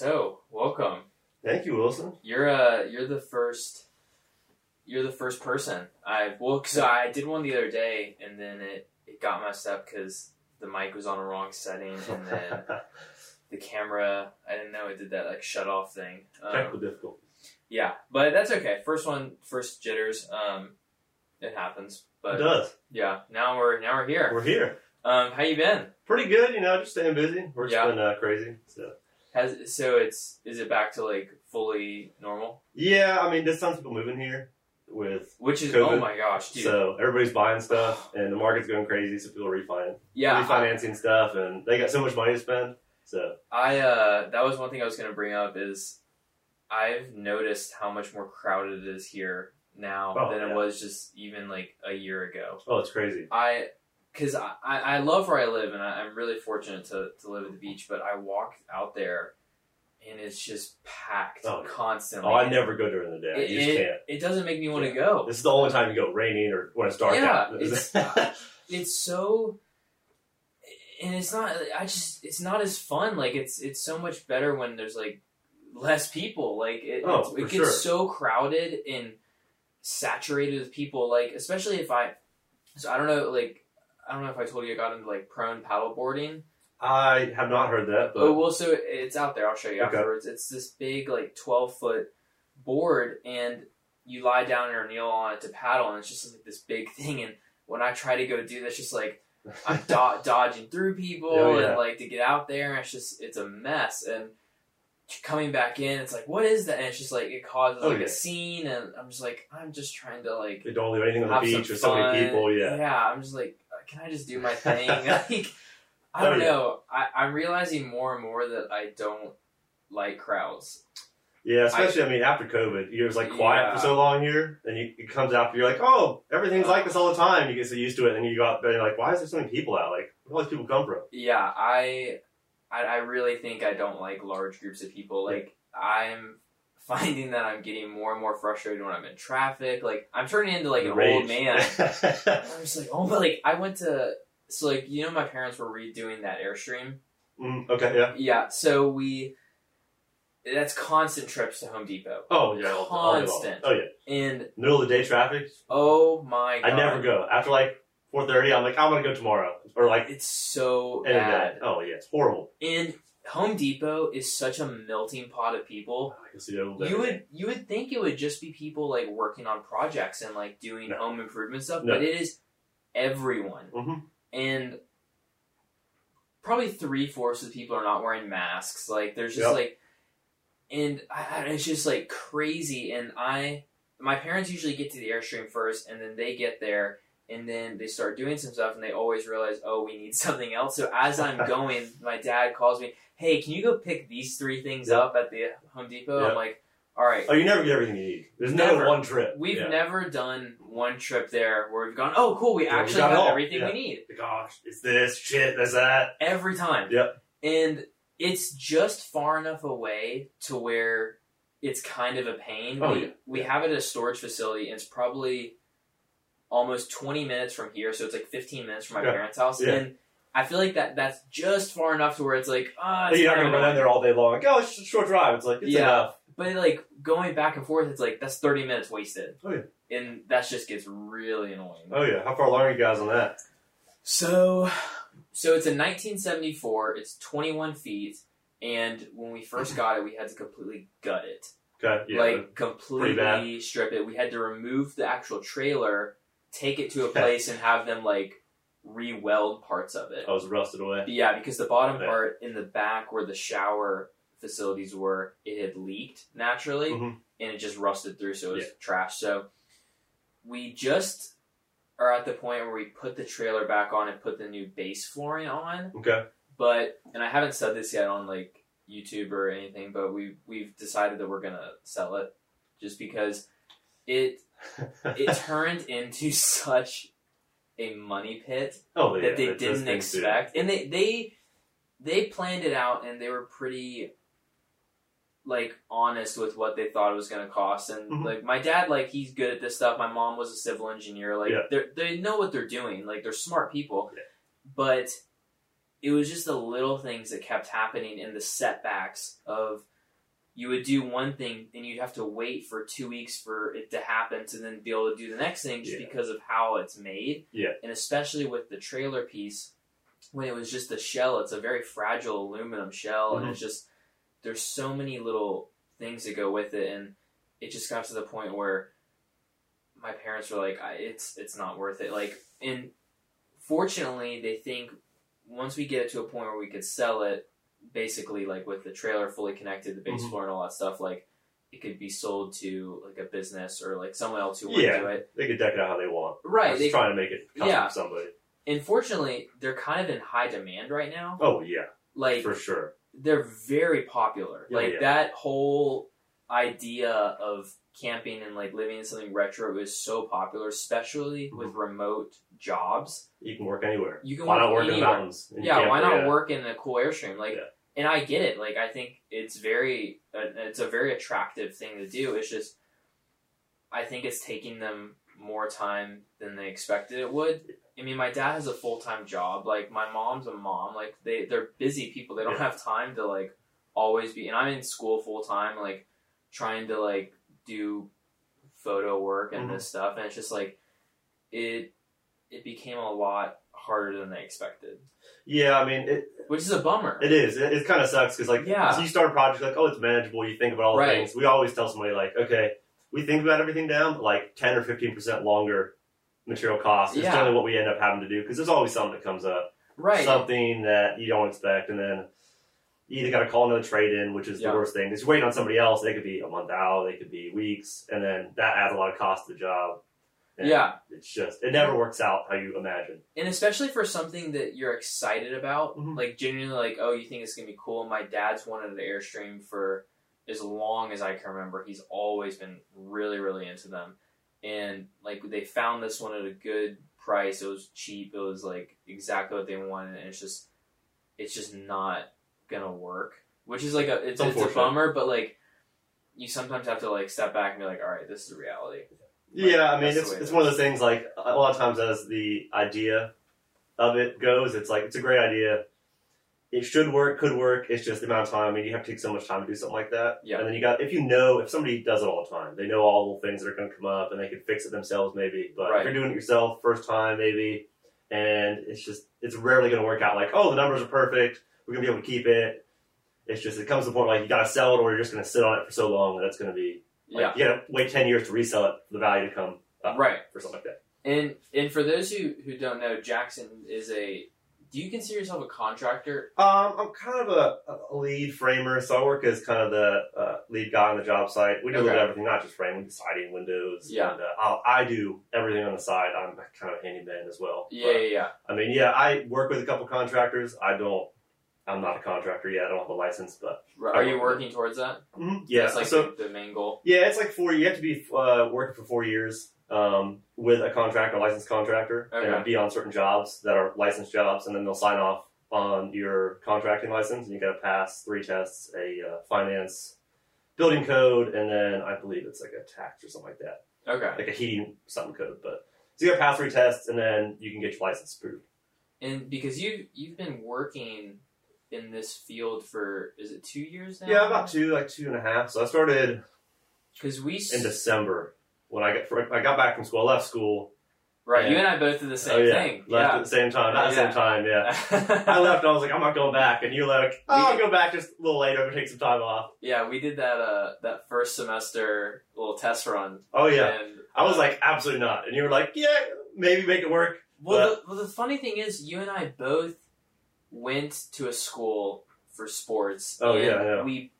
So, welcome. Thank you, Wilson. You're uh you're the first you're the first person I well cuz I did one the other day and then it it got messed up cuz the mic was on the wrong setting and then the camera I didn't know it did that like shut off thing. Technical Um, difficulty. yeah, but that's okay. First one first jitters um it happens. It does. yeah, now we're now we're here. We're here. Um how you been? Pretty good, you know, just staying busy. We're just Yeah. been uh, crazy. So Has so it's is it back to like fully normal? yeah, I mean, there's some people moving here with Which is oh my gosh, dude. so everybody's buying stuff and the market's going crazy, so people are refining, yeah, I- refinancing stuff, and they got so much money to spend. So I uh that was one thing I was gonna bring up is I've noticed how much more crowded it is here now Oh, than yeah. it was just even like a year ago. oh, it's crazy. I because I, I love where I live and I, I'm really fortunate to, to live at the beach, but I walk out there and it's just packed Oh. constantly. Oh, I never go during the day. It, you just it, can't. it doesn't make me want to Yeah. go. This is the only time you go raining or when it's dark Yeah, out. it's- uh, it's so and it's not i just it's not as fun like it's it's so much better when there's like less people like it, Oh, it's- it gets sure. so crowded and saturated with people like especially if i so i don't know like i don't know if i told you i got into like prone paddle boarding I have not heard that, but oh well so it's out there i'll show you Okay. afterwards it's this big like 12 foot board and you lie down or kneel on it to paddle and it's just like this big thing and when i try to go do this just like I'm do- dodging through people Oh, yeah. and like to get out there. And it's just it's a mess. And coming back in, it's like what is that? And it's just like it causes Oh, like yeah. a scene. And I'm just like I'm just trying to like they don't leave anything on the beach with so many people. Yeah. yeah. I'm just like can I just do my thing? like I oh, don't Oh, yeah. know. I, I'm realizing more and more that I don't like crowds. Yeah, especially I, mean after COVID, you was like quiet Yeah. for so long here, and you, it comes after you're like, oh, everything's like this all the time. You get so used to it, and then you go out there and you're like, why is there so many people out? Like, where do all these people come from? Yeah, I, I I really think I don't like large groups of people. Like I'm finding that I'm getting more and more frustrated when I'm in traffic. Like I'm turning into like an rage. old man. I'm just like, oh, but like I went to so like you know my parents were redoing that airstream. Mm, okay, yeah. Yeah, so we that's constant trips to Home Depot. Oh yeah, all, all day long. Constant. Oh yeah, And middle of the day traffic. oh my god. I never go after like four thirty. I'm like, I'm gonna go tomorrow, or like It's so bad. Oh yeah, it's horrible. And Home Depot is such a melting pot of people. I can see that a little. You would you would think it would just be people like working on projects and like doing No. home improvement stuff, No. but it is everyone. Mhm. And probably three fourths of the people are not wearing masks. Like there's just Yep. like, and I, I- it's just like crazy. And I, my parents usually get to the airstream first, and then they get there. And then they start doing some stuff, and they always realize, oh, we need something else. So as I'm going, my dad calls me, "Hey, can you go pick these three things Yep. up at the Home Depot?" Yep. I'm like, "All right." Oh, you never get everything you need. There's Never. never one trip. We've yeah. never done one trip there where we've gone, "Oh, cool, we Yeah, we actually got all. everything Yeah. we need." Gosh, it's this shit. That's that. every time. Yep. And it's just far enough away to where it's kind of a pain. Oh, we yeah. we have it at a storage facility, and it's probably almost twenty minutes from here, so it's like fifteen minutes from my Yeah. parents' house. Yeah. And I feel like that that's just far enough to where it's like, ah, it's You're not gonna run there all day long. Like, oh, it's just a short drive. It's like it's Yeah. enough. But like going back and forth, it's like that's thirty minutes wasted. Oh, yeah. And that just gets really annoying. Oh yeah. How far along are you guys on that? So, so it's a 1974. It's 21 feet, and when we first got it, we had to completely gut it, Okay. Yeah. like completely strip it. We had to remove the actual trailer, take it to a place, and have them like re-weld parts of it. I was rusted away. Yeah, because the bottom Yeah. part in the back where the shower facilities were, it had leaked naturally, Mhm. and it just rusted through, so it was Yeah. trash. So we just are at the point where we put the trailer back on and put the new base flooring on. Okay. But and I haven't said this yet on like YouTube or anything, but we we've decided that we're gonna sell it just because it it turned into such a money pit oh, yeah, that they didn't expect, and they they they planned it out, and they were pretty like honest with what they thought it was going to cost. And Mhm. like my dad, like he's good at this stuff. My mom was a civil engineer. Like Yeah. they they know what they're doing. Like they're smart people, Yeah. but it was just the little things that kept happening and the setbacks of you would do one thing and you'd have to wait for two weeks for it to happen to then be able to do the next thing just Yeah. because of how it's made. Yeah. And especially with the trailer piece, when it was just the shell, it's a very fragile aluminum shell and Mhm. it's just there's so many little things that go with it and it just got to the point where my parents were like, I, "It's it's not worth it." Like, and fortunately, they think once we get it to a point where we could sell it, basically like with the trailer fully connected, the base Mhm. floor and all that stuff, like it could be sold to like a business or like someone else who would Yeah. do it. They could deck it out how they want. Right. Just They, trying to make it custom Yeah. somebody. and fortunately, they're kind of in high demand right now. Oh yeah, Like for sure. they're very popular. Yeah, like yeah. that whole idea of camping and like living in something retro is so popular, especially with Mm-hmm. remote jobs. You can work anywhere. You can Why work not work in the mountains? Yeah, why not Yeah. work in a cool airstream? Like, Yeah. And I get it. Like, I think it's very, uh, it's a very attractive thing to do. It's just, I think it's taking them more time than they expected it would. I mean, my dad has a full time job. Like, my mom's a mom. Like, they they're busy people. They don't Yeah. have time to like always be. And I'm in school full time, like trying to like do photo work and Mhm. this stuff. And it's just like it it became a lot harder than they expected, Yeah, I mean, it, which is a bummer. it is. It, it kind of sucks because, like, Yeah. so you start a project, like, oh, it's manageable. You think about all the Right. things. We always tell somebody, like, okay, we think about everything down, but like 10 or 15% longer material cost is Yeah. generally what we end up having to do because there's always something that comes up. right. Something that you don't expect, and then you either got to call another trade in, which is Yeah. the worst thing. Because you're waiting on somebody else. They could be a month out, they could be weeks, and then that adds a lot of cost to the job. And Yeah. It's just, it never works out how you imagine. and especially for something that you're excited about, Mhm. like genuinely, like oh, you think it's gonna be cool. My dad's wanted an airstream for as long as I can remember. He's always been really, really into them, and like they found this one at a good price. It was cheap. It was like exactly what they wanted, and it's just, it's just not gonna work. Which is like a, it's, it's a bummer, but like. You sometimes have to like step back and be like, "All right, this is reality." Yeah, I mean, it's, it's one of those things, like, a lot of times as the idea of it goes, it's like, it's a great idea. It should work, could work. It's just the amount of time. I mean, you have to take so much time to do something like that. Yeah. And then you got, if you know, if somebody does it all the time, they know all the things that are going to come up and they can fix it themselves maybe. But Right. if you're doing it yourself, first time maybe, and it's just, it's rarely going to work out like, oh, the numbers are perfect. We're going to be able to keep it. It's just, it comes to the point like you got to sell it or you're just going to sit on it for so long that it's going to be, like, Yeah, you got to wait 10 years to resell it for the value to come up right. for something like that. And and for those who, who don't know, Jackson is a. Do you consider yourself a contractor? Um, I'm kind of a, a lead framer, so I work as kind of the uh, lead guy on the job site. We do Okay. everything, not just framing, siding, windows. Yeah. And, uh, I do everything on the side. I'm kind of a handyman as well. Yeah, yeah, yeah. I mean, yeah, I work with a couple contractors. I don't. I'm not a contractor yet. I don't have a license, but. Are you working towards that? yeah. That's like so the, the main goal. yeah, it's like four. You have to be uh, working for four years um, with a contractor, a licensed contractor, Okay. and be on certain jobs that are licensed jobs, and then they'll sign off on your contracting license, and you got to pass three tests: a uh, finance, building code, and then I believe it's like a tax or something like that, Okay. like a heating something code. But so you got to pass three tests, and then you can get your license approved. And because you you've been working in this field for is it two years now? Yeah, about two, like two and a half. So I started Because we in December when I got I got back from school. I left school. right. Yeah. You and I both did the same oh, yeah. thing. Left at the same time. Not the Yeah. same time. Yeah. I left. I was like, I'm not going back, and you're like, oh, I'll go back just a little later and take some time off. Yeah, we did that uh that first semester little test run. Oh yeah, And, I was uh, like, absolutely not, and you were like, yeah, maybe make it work. Well, the, well, the funny thing is, you and I both went to a school for sports. Oh, and yeah, I. We,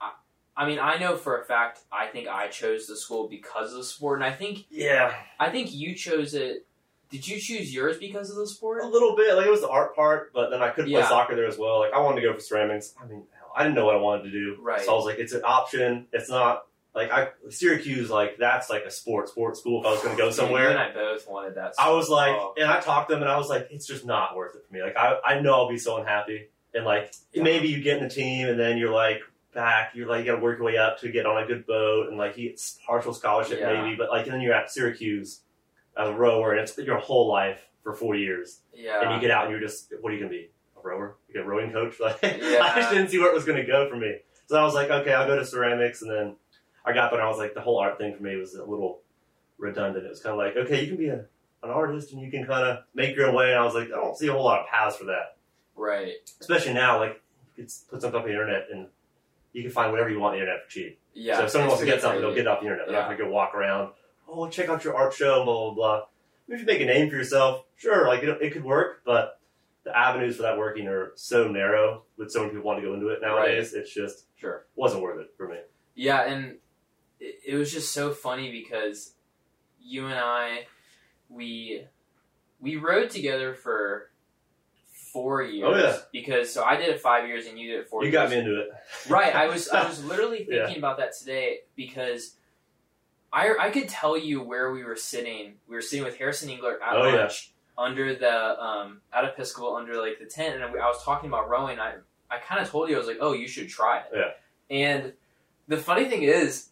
I, I mean, I know for a fact. I think I chose the school because of the sport, and I think Yeah, I think you chose it. Did you choose yours because of the sport? a little bit. Like it was the art part, but then I could play Yeah. soccer there as well. Like I wanted to go for ceramics. I mean, hell, I didn't know what I wanted to do, Right. So I was like, it's an option. It's not like I Syracuse. Like that's like a sport sports school. If I was going to go somewhere. and I both wanted that. I was like, Oh. and I talked to them, and I was like, it's just not worth it for me. Like, I, I know I'll be so unhappy, and like Yeah. maybe you get in the team, and then you're like back, you're like you got to work your way up to get on a good boat, and like you get partial scholarship Yeah. maybe, but like then you're at Syracuse as a rower, and it's your whole life for four years, yeah, and you get out, and you're just what are you gonna be? a rower, like a rowing coach. Like I just didn't see where it was going to go for me. So I was like, okay, I'll go to ceramics, and then I got there. and I was like, the whole art thing for me was a little redundant. It was kind of like, okay, you can be a, an artist and you can kind of make your own way. And I was like, I don't see a whole lot of paths for that, Right. especially now. Like, you put something up on the internet and you can find whatever you want on the internet for cheap. Yeah. so if someone wants to get something, they'll get it off the internet. They're Yeah. not going to go walk around. Oh, check out your art show, blah blah blah. If you make a name for yourself, sure, like it, it could work, but the avenues for that working are so narrow. With so many people want to go into it nowadays, it's just Sure. wasn't worth it for me. Yeah, and it, it was just so funny because you and I, we we rode together for four years. Oh, yeah. Because so I did it five years and you did it four You years. got me into it. right. I was I was literally Yeah. thinking about that today because I I could tell you where we were sitting. We were sitting with Harrison Engler at Oh, yeah. lunch under the um at Episcopal under like the tent, and I was talking about rowing. I I kind of told you I was like, oh, you should try it. Yeah. And the funny thing is.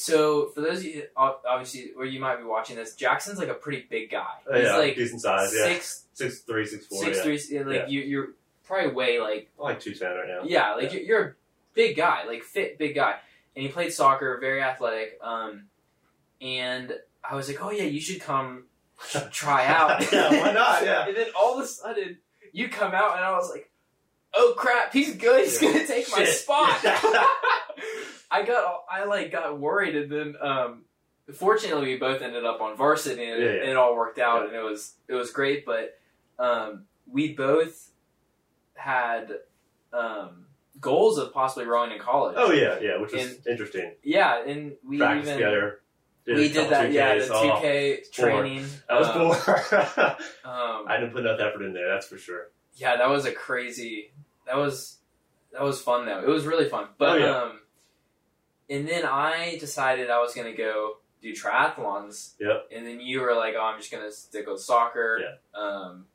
So for those of you, obviously, where you might be watching this, Jackson's like a pretty big guy. Oh, He's yeah, like decent size. Yeah, six, six three, six four. six yeah. three, like you, you're probably way like I'm like two ten right now. yeah, like You're, you're a big guy, like fit, big guy, and he played soccer, very athletic. Um, and I was like, oh yeah, you should come try out. yeah, why not? Yeah. and then all of a sudden, you come out, and I was like, oh crap, he's good. He's Yeah. gonna take my Shit. spot. I got, I like got worried, and then um, fortunately, we both ended up on varsity, and, Yeah, it, yeah. and it all worked out, and it was it was great. But um, we both had um, goals of possibly rowing in college. Oh yeah, yeah, which is interesting. Yeah, and we Practice even together. we did that. Yeah, 2Ks. the Oh, two K training. that was um, cool. Um, I didn't put enough effort in there. That's for sure. yeah, that was a crazy. That was that was fun though. It was really fun. But Oh, yeah. um, and then I decided I was gonna go do triathlons. Yep. And then you were like, "Oh, I'm just gonna stick with soccer." Yeah. Um,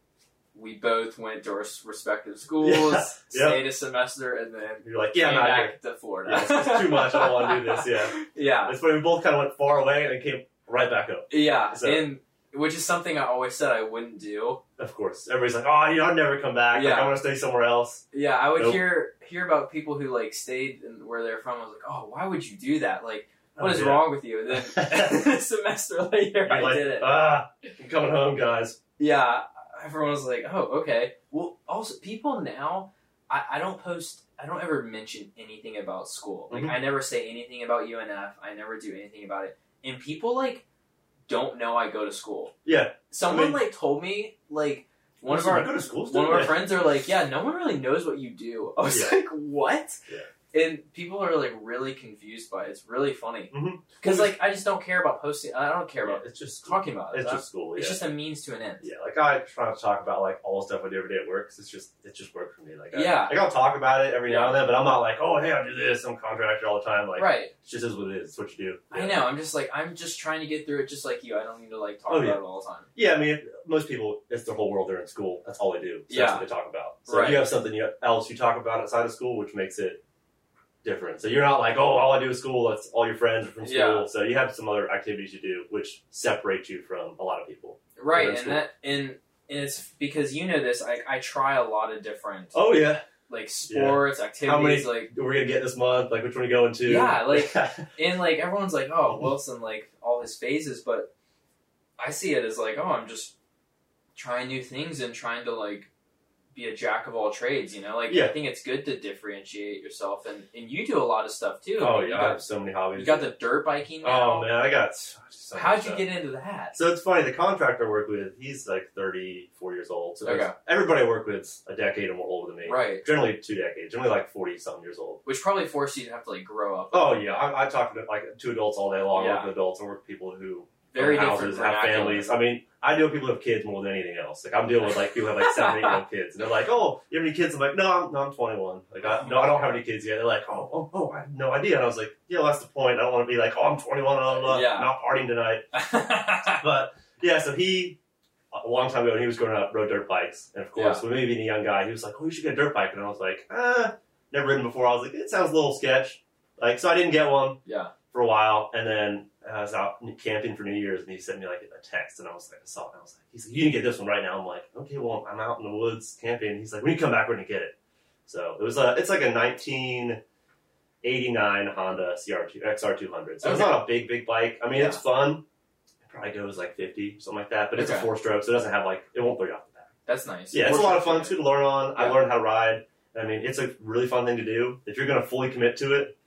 we both went to our respective schools, Yeah. stayed a semester, and then You're like, yeah, I'm not back here. to Florida. Yeah, it's, it's too much. I don't want to do this. Yeah, yeah. it's funny. We both kind of went far away and came right back up. Yeah, So- and which is something I always said I wouldn't do. Of course, everybody's like, oh, you know, I'd never come back. Like, I want to stay somewhere else. Yeah, I would Nope. hear hear about people who like stayed and where they're from. I was like, oh, why would you do that? Like, what is yeah. wrong with you? And then a semester later, You're I like, did it. ah, I'm coming home, guys. yeah, everyone was like, oh, okay. Well, also people now, I, I don't post. I don't ever mention anything about school. Like, Mhm. I never say anything about UNF. I never do anything about it. And people like don't know I go to school. Yeah, Someone I mean- like told me like one of our I go to school. one of our friends are like, yeah, no one really knows what you do. I was Yeah. like, what? Yeah. And people are like really confused by it. It's really funny Mhm. because like I just don't care about posting. I don't care about Yeah, it's just talking about it. It's just school. it's just a means to an end. Yeah, like I try to talk about like all the stuff I do every day at work. 'cause it's just it's just work for me. Like I, Yeah. like I'll talk about it every Yeah. now and then, but I'm not like, oh hey, I do this. I'm contracted all the time. Like right. it just is what it is. It's what you do. I know. I'm just like I'm just trying to get through it, just like you. I don't need to like talk Oh, about yeah. it all the time. Yeah, I mean, most people, it's their whole world. They're in school. That's all they do. So Yeah. That's what they talk about. So Right. if you have something else you talk about outside of school, which makes it different. So you're not like, oh, all I do is school. That's all your friends are from school. Yeah. So you have some other activities you do, which separate you from a lot of people. Right, and that and and it's because you know this. I I try a lot of different Oh yeah. like sports How activities. many- like We're gonna get this month. Like which one are you going to? Yeah, like- and like everyone's like, oh, Wilson, like all his phases, but I see it as like, oh, I'm just trying new things and trying to like be a jack of all trades. You know, like Yeah. I think it's good to differentiate yourself, and and you do a lot of stuff too. I oh mean, yeah, you I got, have so many hobbies. you got the dirt biking now. Oh man, I got. So How'd you stuff. get into that? So it's funny. The contractor I work with, he's like 34 years old. So Okay. everybody I work with is a decade or more older than me. Right, Generally two decades. Generally like 40 something years old. which probably forced you to have to like grow up. Oh yeah, I, I talk to like two adults all day long. I work with adults. I work with people who Very houses, have families. I mean, I deal with people who have kids more than anything else. Like I'm dealing with like people who have like seven, eight year old kids, and they're like, "Oh, you have any kids?" I'm like, "No, I'm, no, I'm 21. Like, I, no, I don't have any kids yet." They're like, "Oh, oh, oh, I have no idea." And I was like, "Yeah, well, that's the point. I don't want to be like, oh, I'm 21, blah, blah, blah, Yeah. not partying tonight." But yeah, so he a long time ago when he was growing up rode dirt bikes, and of course, with me being a young guy, he was like, "Oh, you should get a dirt bike," and I was like, "Ah, never ridden before." I was like, "It sounds a little sketch." Like, so I didn't get one yeah, for a while, and then I was out camping for New Year's, and he sent me like a text, and I was like, I saw it, and I was like, he's like, you can get this one right now. I'm like, okay, well, I'm out in the woods camping. He's like, when you come back, we're gonna get it. So it was a, it's like a 1989 Honda CR2 XR200. So it's not a big, big bike. I mean, it's fun. It probably goes like 50, something like that. But it's a four stroke, so it doesn't have like it won't throw you off the back. That's nice. Yeah, it's a lot of fun too to learn on. I learned how to ride. I mean, it's a really fun thing to do. If you're going to fully commit to it,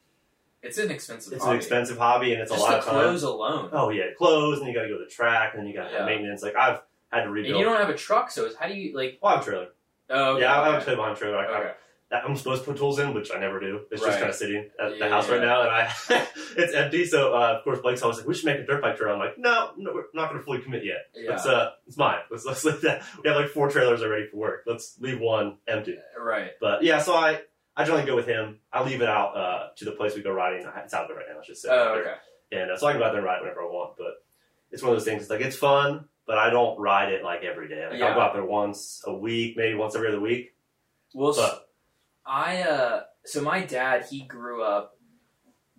It's an expensive. it's hobby. an expensive hobby and it's Just a lot of time. clothes alone. Oh yeah, clothes, and you got to go to the track, and you got Yeah. maintenance. Like I've had to and rebuild. you don't have a truck, so it's, how do you like? oh, I have a trailer. Oh, okay, yeah, I have a trailer behind a trailer. I, I- Okay. that- I'm supposed to put tools in, which I never do. It's Right. just kind of sitting at Yeah, the house right now, and I it's empty. So uh, of course, Blake's always like, "We should make a dirt bike trail." I'm like, "No, no we're not going to fully commit yet. Yeah. It's uh, it's mine. Let's let's leave that. We have like four trailers already for work. Let's leave one empty." right. But yeah, so I I generally go with him. I leave it out uh, to the place we go riding. It's out there right now. It's just sitting out Oh, there. okay. And uh, so I can go out there and ride whenever I want. But it's one of those things. It's like it's fun, but I don't ride it like every day. Like Yeah. I'll go out there once a week, maybe once every other week. Well, But I uh, so my dad he grew up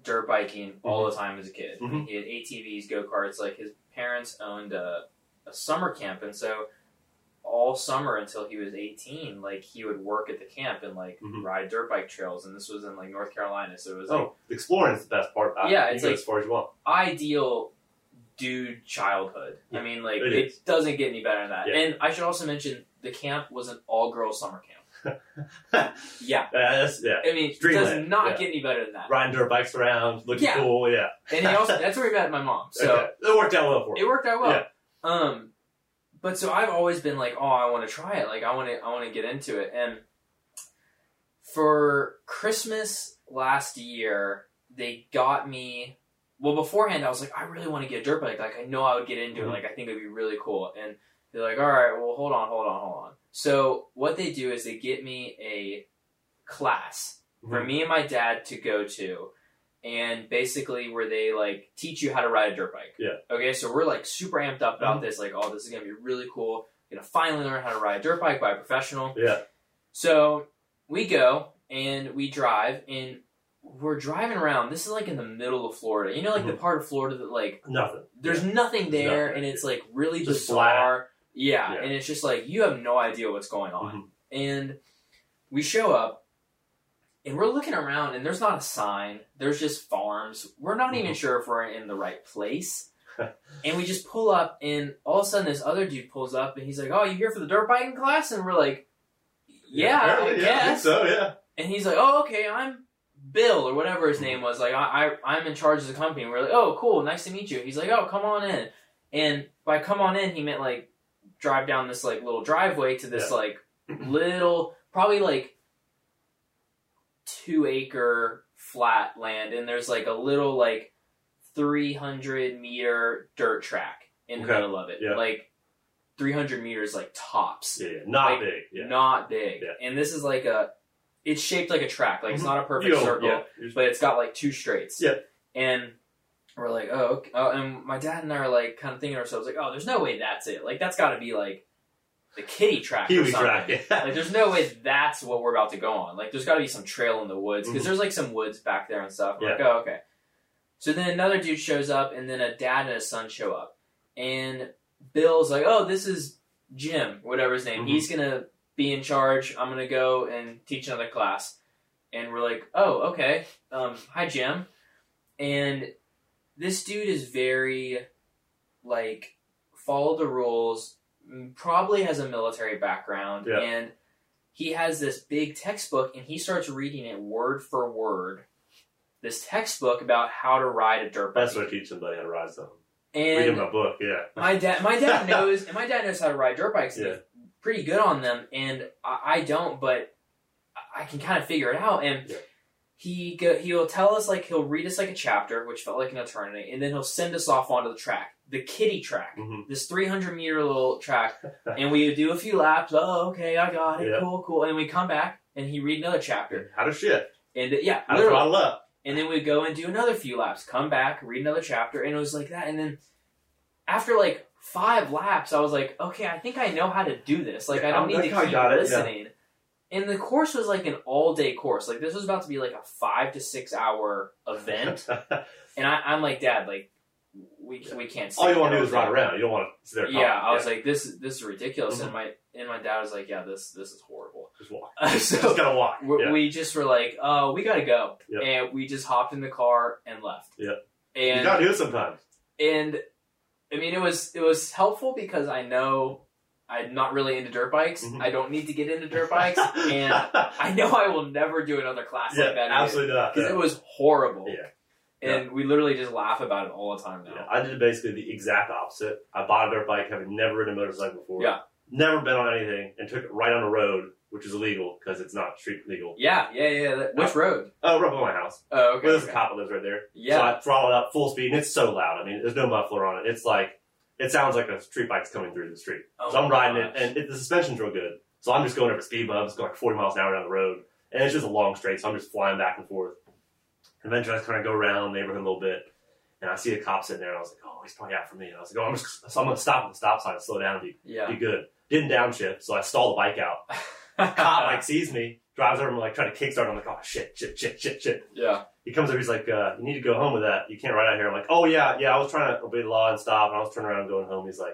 dirt biking all Mm-hmm. the time as a kid. Mhm. He had ATVs, go karts. Like his parents owned a, a summer camp, and so all summer until he was 18, like he would work at the camp and like Mhm. ride dirt bike trails. And this was in like North Carolina, so it was like oh, exploring is the best part. About Yeah, it's like- as far as you want. ideal dude childhood. I mean, like It it, doesn't get any better than that. Yeah. And I should also mention the camp was an all girls summer camp. Yeah, Uh, that's, yeah, I mean, it Dreamland, does not yeah. get any better than that. riding dirt bikes around, looking Yeah. cool. Yeah, And he also that's where he met my mom. So okay. it worked out well for it worked out well. Yeah. Um, but so I've always been like, oh, I want to try it. Like I want to, I want to get into it. And for Christmas last year, they got me. Well, beforehand, I was like, I really want to get a dirt bike. Like I know I would get into it. Like I think it'd be really cool. And they're like, all right, well, hold on, hold on, hold on. So what they do is they get me a class for Mhm. me and my dad to go to and basically where they like teach you how to ride a dirt bike Yeah. okay so we're like super amped up about Mhm. this like oh this is gonna be really cool gonna finally learn how to ride a dirt bike by a professional Yeah, so we go and we drive and we're driving around this is like in the middle of florida you know like the part of florida that like nothing. there's nothing there Nothing. and it's like really Just bizarre yeah, Yeah. and it's just like you have no idea what's going on Mhm. and we show up and we're looking around and there's not a sign there's just farms we're not even Mhm. sure if we're in the right place and we just pull up and all of a sudden this other dude pulls up and he's like oh you here for the dirt biking class and we're like yeah, I yeah, I guess so. Yeah, and he's like, "Oh, okay, I'm Bill or whatever his name was. Like, I, I I'm in charge of the company." And we're like, "Oh, cool, nice to meet you." He's like, "Oh, come on in." And by come on in, he meant like drive down this like little driveway to this Yeah. like little, probably like two acre flat land, and there's like a little like 300 meter dirt track in the Okay. middle of it, Yeah. like 300 meters like tops yeah, yeah. not Like, big. Yeah, not big. Yeah. And this is like a, it's shaped like a track. Like it's Mhm. not a You perfect don't- circle, Yeah, you're just- but it's got like two straights. Yeah. And we're like, oh, okay. oh, and my dad and I are like kind of thinking to ourselves like, oh, there's no way that's it. Like that's got to be like the kitty track or something. track. Yeah. Like there's no way that's what we're about to go on. Like there's got to be some trail in the woods because Mhm. there's like some woods back there and stuff. We're Yeah. like, oh, okay. So then another dude shows up, and then a dad and a son show up, and Bill's like, oh, this is Jim, whatever his name. Mhm. He's gonna be in charge. I'm gonna go and teach another class, and we're like, oh, okay. Um, hi, Jim, and this dude is very like follow the rules probably has a military background Yeah. and he has this big textbook and he starts reading it word for word this textbook about how to ride a dirt bike That's what I teach somebody how to ride something. Read and them a book. Yeah. my dad my dad knows and my dad knows how to ride dirt bikes Yeah. pretty good on them and I, I don't but I- I can kind of figure it out and Yeah. he go, he'll tell us like he'll read us like a chapter which felt like an eternity and then he'll send us off onto the track the kitty track hmm this 300 meter little track and we do a few laps oh okay i got it Yeah. cool cool and we come back and he read another chapter How to shift. and yeah How to literally. throttle up. and then we go and do another few laps come back read another chapter and it was like that and then after like five laps i was like okay i think i know how to do this like i don't I need to keep got it, yeah. listening and the course was like an all day course like this was about to be like a five to six hour event and I, I'm like, Dad, like, we Yeah. we can't. All you want to do is ride around. You don't want to sit there. Yeah. I was like, this is this is ridiculous, Mhm. and my and my dad was like, yeah, this this is horrible. just walk. so just gotta walk. we, yeah. we just were like, oh, we gotta go, Yep. and we just hopped in the car and left. You And gotta do it sometimes. and I mean, it was it was helpful because I know I'm not really into dirt bikes. Mhm. I don't need to get into dirt bikes, and I know I will never do another class yeah, like that absolutely not. because Yeah. it was horrible. Yeah. And we literally just laugh about it all the time now. Yeah, I did basically the exact opposite. I bought a dirt bike, having never ridden a motorcycle before. Yeah. Never been on anything, and took it right on the road, which is illegal because it's not street legal. Yeah, yeah, yeah. that- which uh, road? Oh, right by my house. Oh, okay. Well, there's a cop that lives right there. Yeah. So Yeah, I throttled up full speed, and it's so loud. I mean, there's no muffler on it. It's like it sounds like a street bike's coming through the street. Oh so I'm riding it, and it, the suspension's real good. So I'm just going over speed bumps, going like 40 miles an hour down the road, and it's just a long straight. So I'm just flying back and forth. Eventually, I kind of go around the neighborhood a little bit, and I see a cop sitting there, and I was like, "Oh, he's probably out for me." And I was like, "Oh, I'm just, so I'm gonna stop at the stop sign and slow down and be, yeah. be good." Didn't downshift, so I stall the bike out. Cop like sees me, drives over and like trying to kickstart. I'm like, "Oh shit, shit, shit, shit, shit." yeah. he comes over, he's like, uh, you need to go home with that. You can't ride out here. I'm like, oh, yeah, yeah, I was trying to obey the law and stop, and I was turning around and going home. He's like,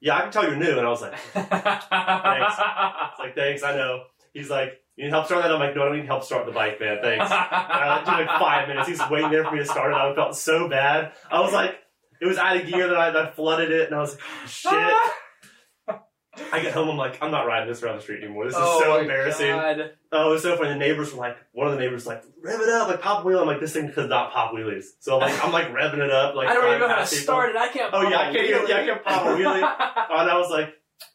yeah, I can tell you're new. And I was like, it's like, thanks, I know. He's like, you need help start that? I'm like, no, I don't need help start the bike, man, thanks. And I like, took like five minutes. He's waiting there for me to start it. I felt so bad. I was like, it was out of gear that I, I flooded it, and I was like, oh, shit. I get home, I'm like, I'm not riding this around the street anymore. This is oh so embarrassing. God. Oh, it was so funny. The neighbors were like, one of the neighbors was like, rev it up, like pop wheel. I'm like, this thing could not pop wheelies. So I'm like, I'm like revving it up, like I don't even know how to people. start it. I can't. Oh, yeah, a I can't wheelie. yeah, I can't pop a wheelie. And I was like,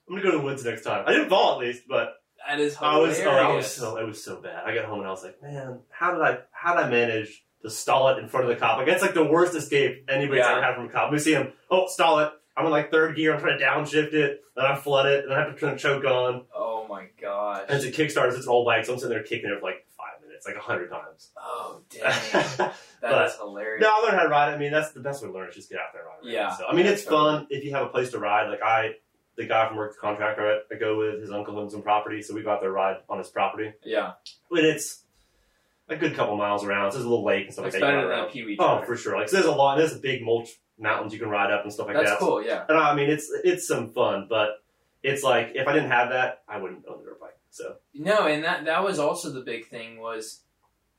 I'm gonna go to the woods next time. I didn't fall at least, but that is hilarious. I was, oh, I was so, it was so bad. I got home and I was like, man, how did I, how did I manage to stall it in front of the cop? Like that's like the worst escape anybody's Yeah. ever had from a cop. We see him, oh, stall it. I'm in like third gear. I'm trying to downshift it, then I flood it, and then I have to turn the choke on. oh my gosh. And it's a Kickstarter. It's an old bike, so I'm sitting there kicking it for like five minutes, like a hundred times. Oh dang. That is But- hilarious. No, I learned how to ride. I mean, that's the best way to learn is just get out there and ride. Yeah. So I mean, it's fun if you have a place to ride. Like I, the guy from work, the contractor I, I go with, his uncle owns some property, so we go out there ride on his property. yeah. But it's a good couple miles around. So there's a little lake and stuff It's like that. better than a. Pee Wee. Oh, for sure. Like so there's a lot. There's a big mulch mountains you can ride up and stuff like That's that. cool. Yeah. And I mean, it's it's some fun, but it's like if I didn't have that, I wouldn't own a dirt bike. So No, and that that was also the big thing was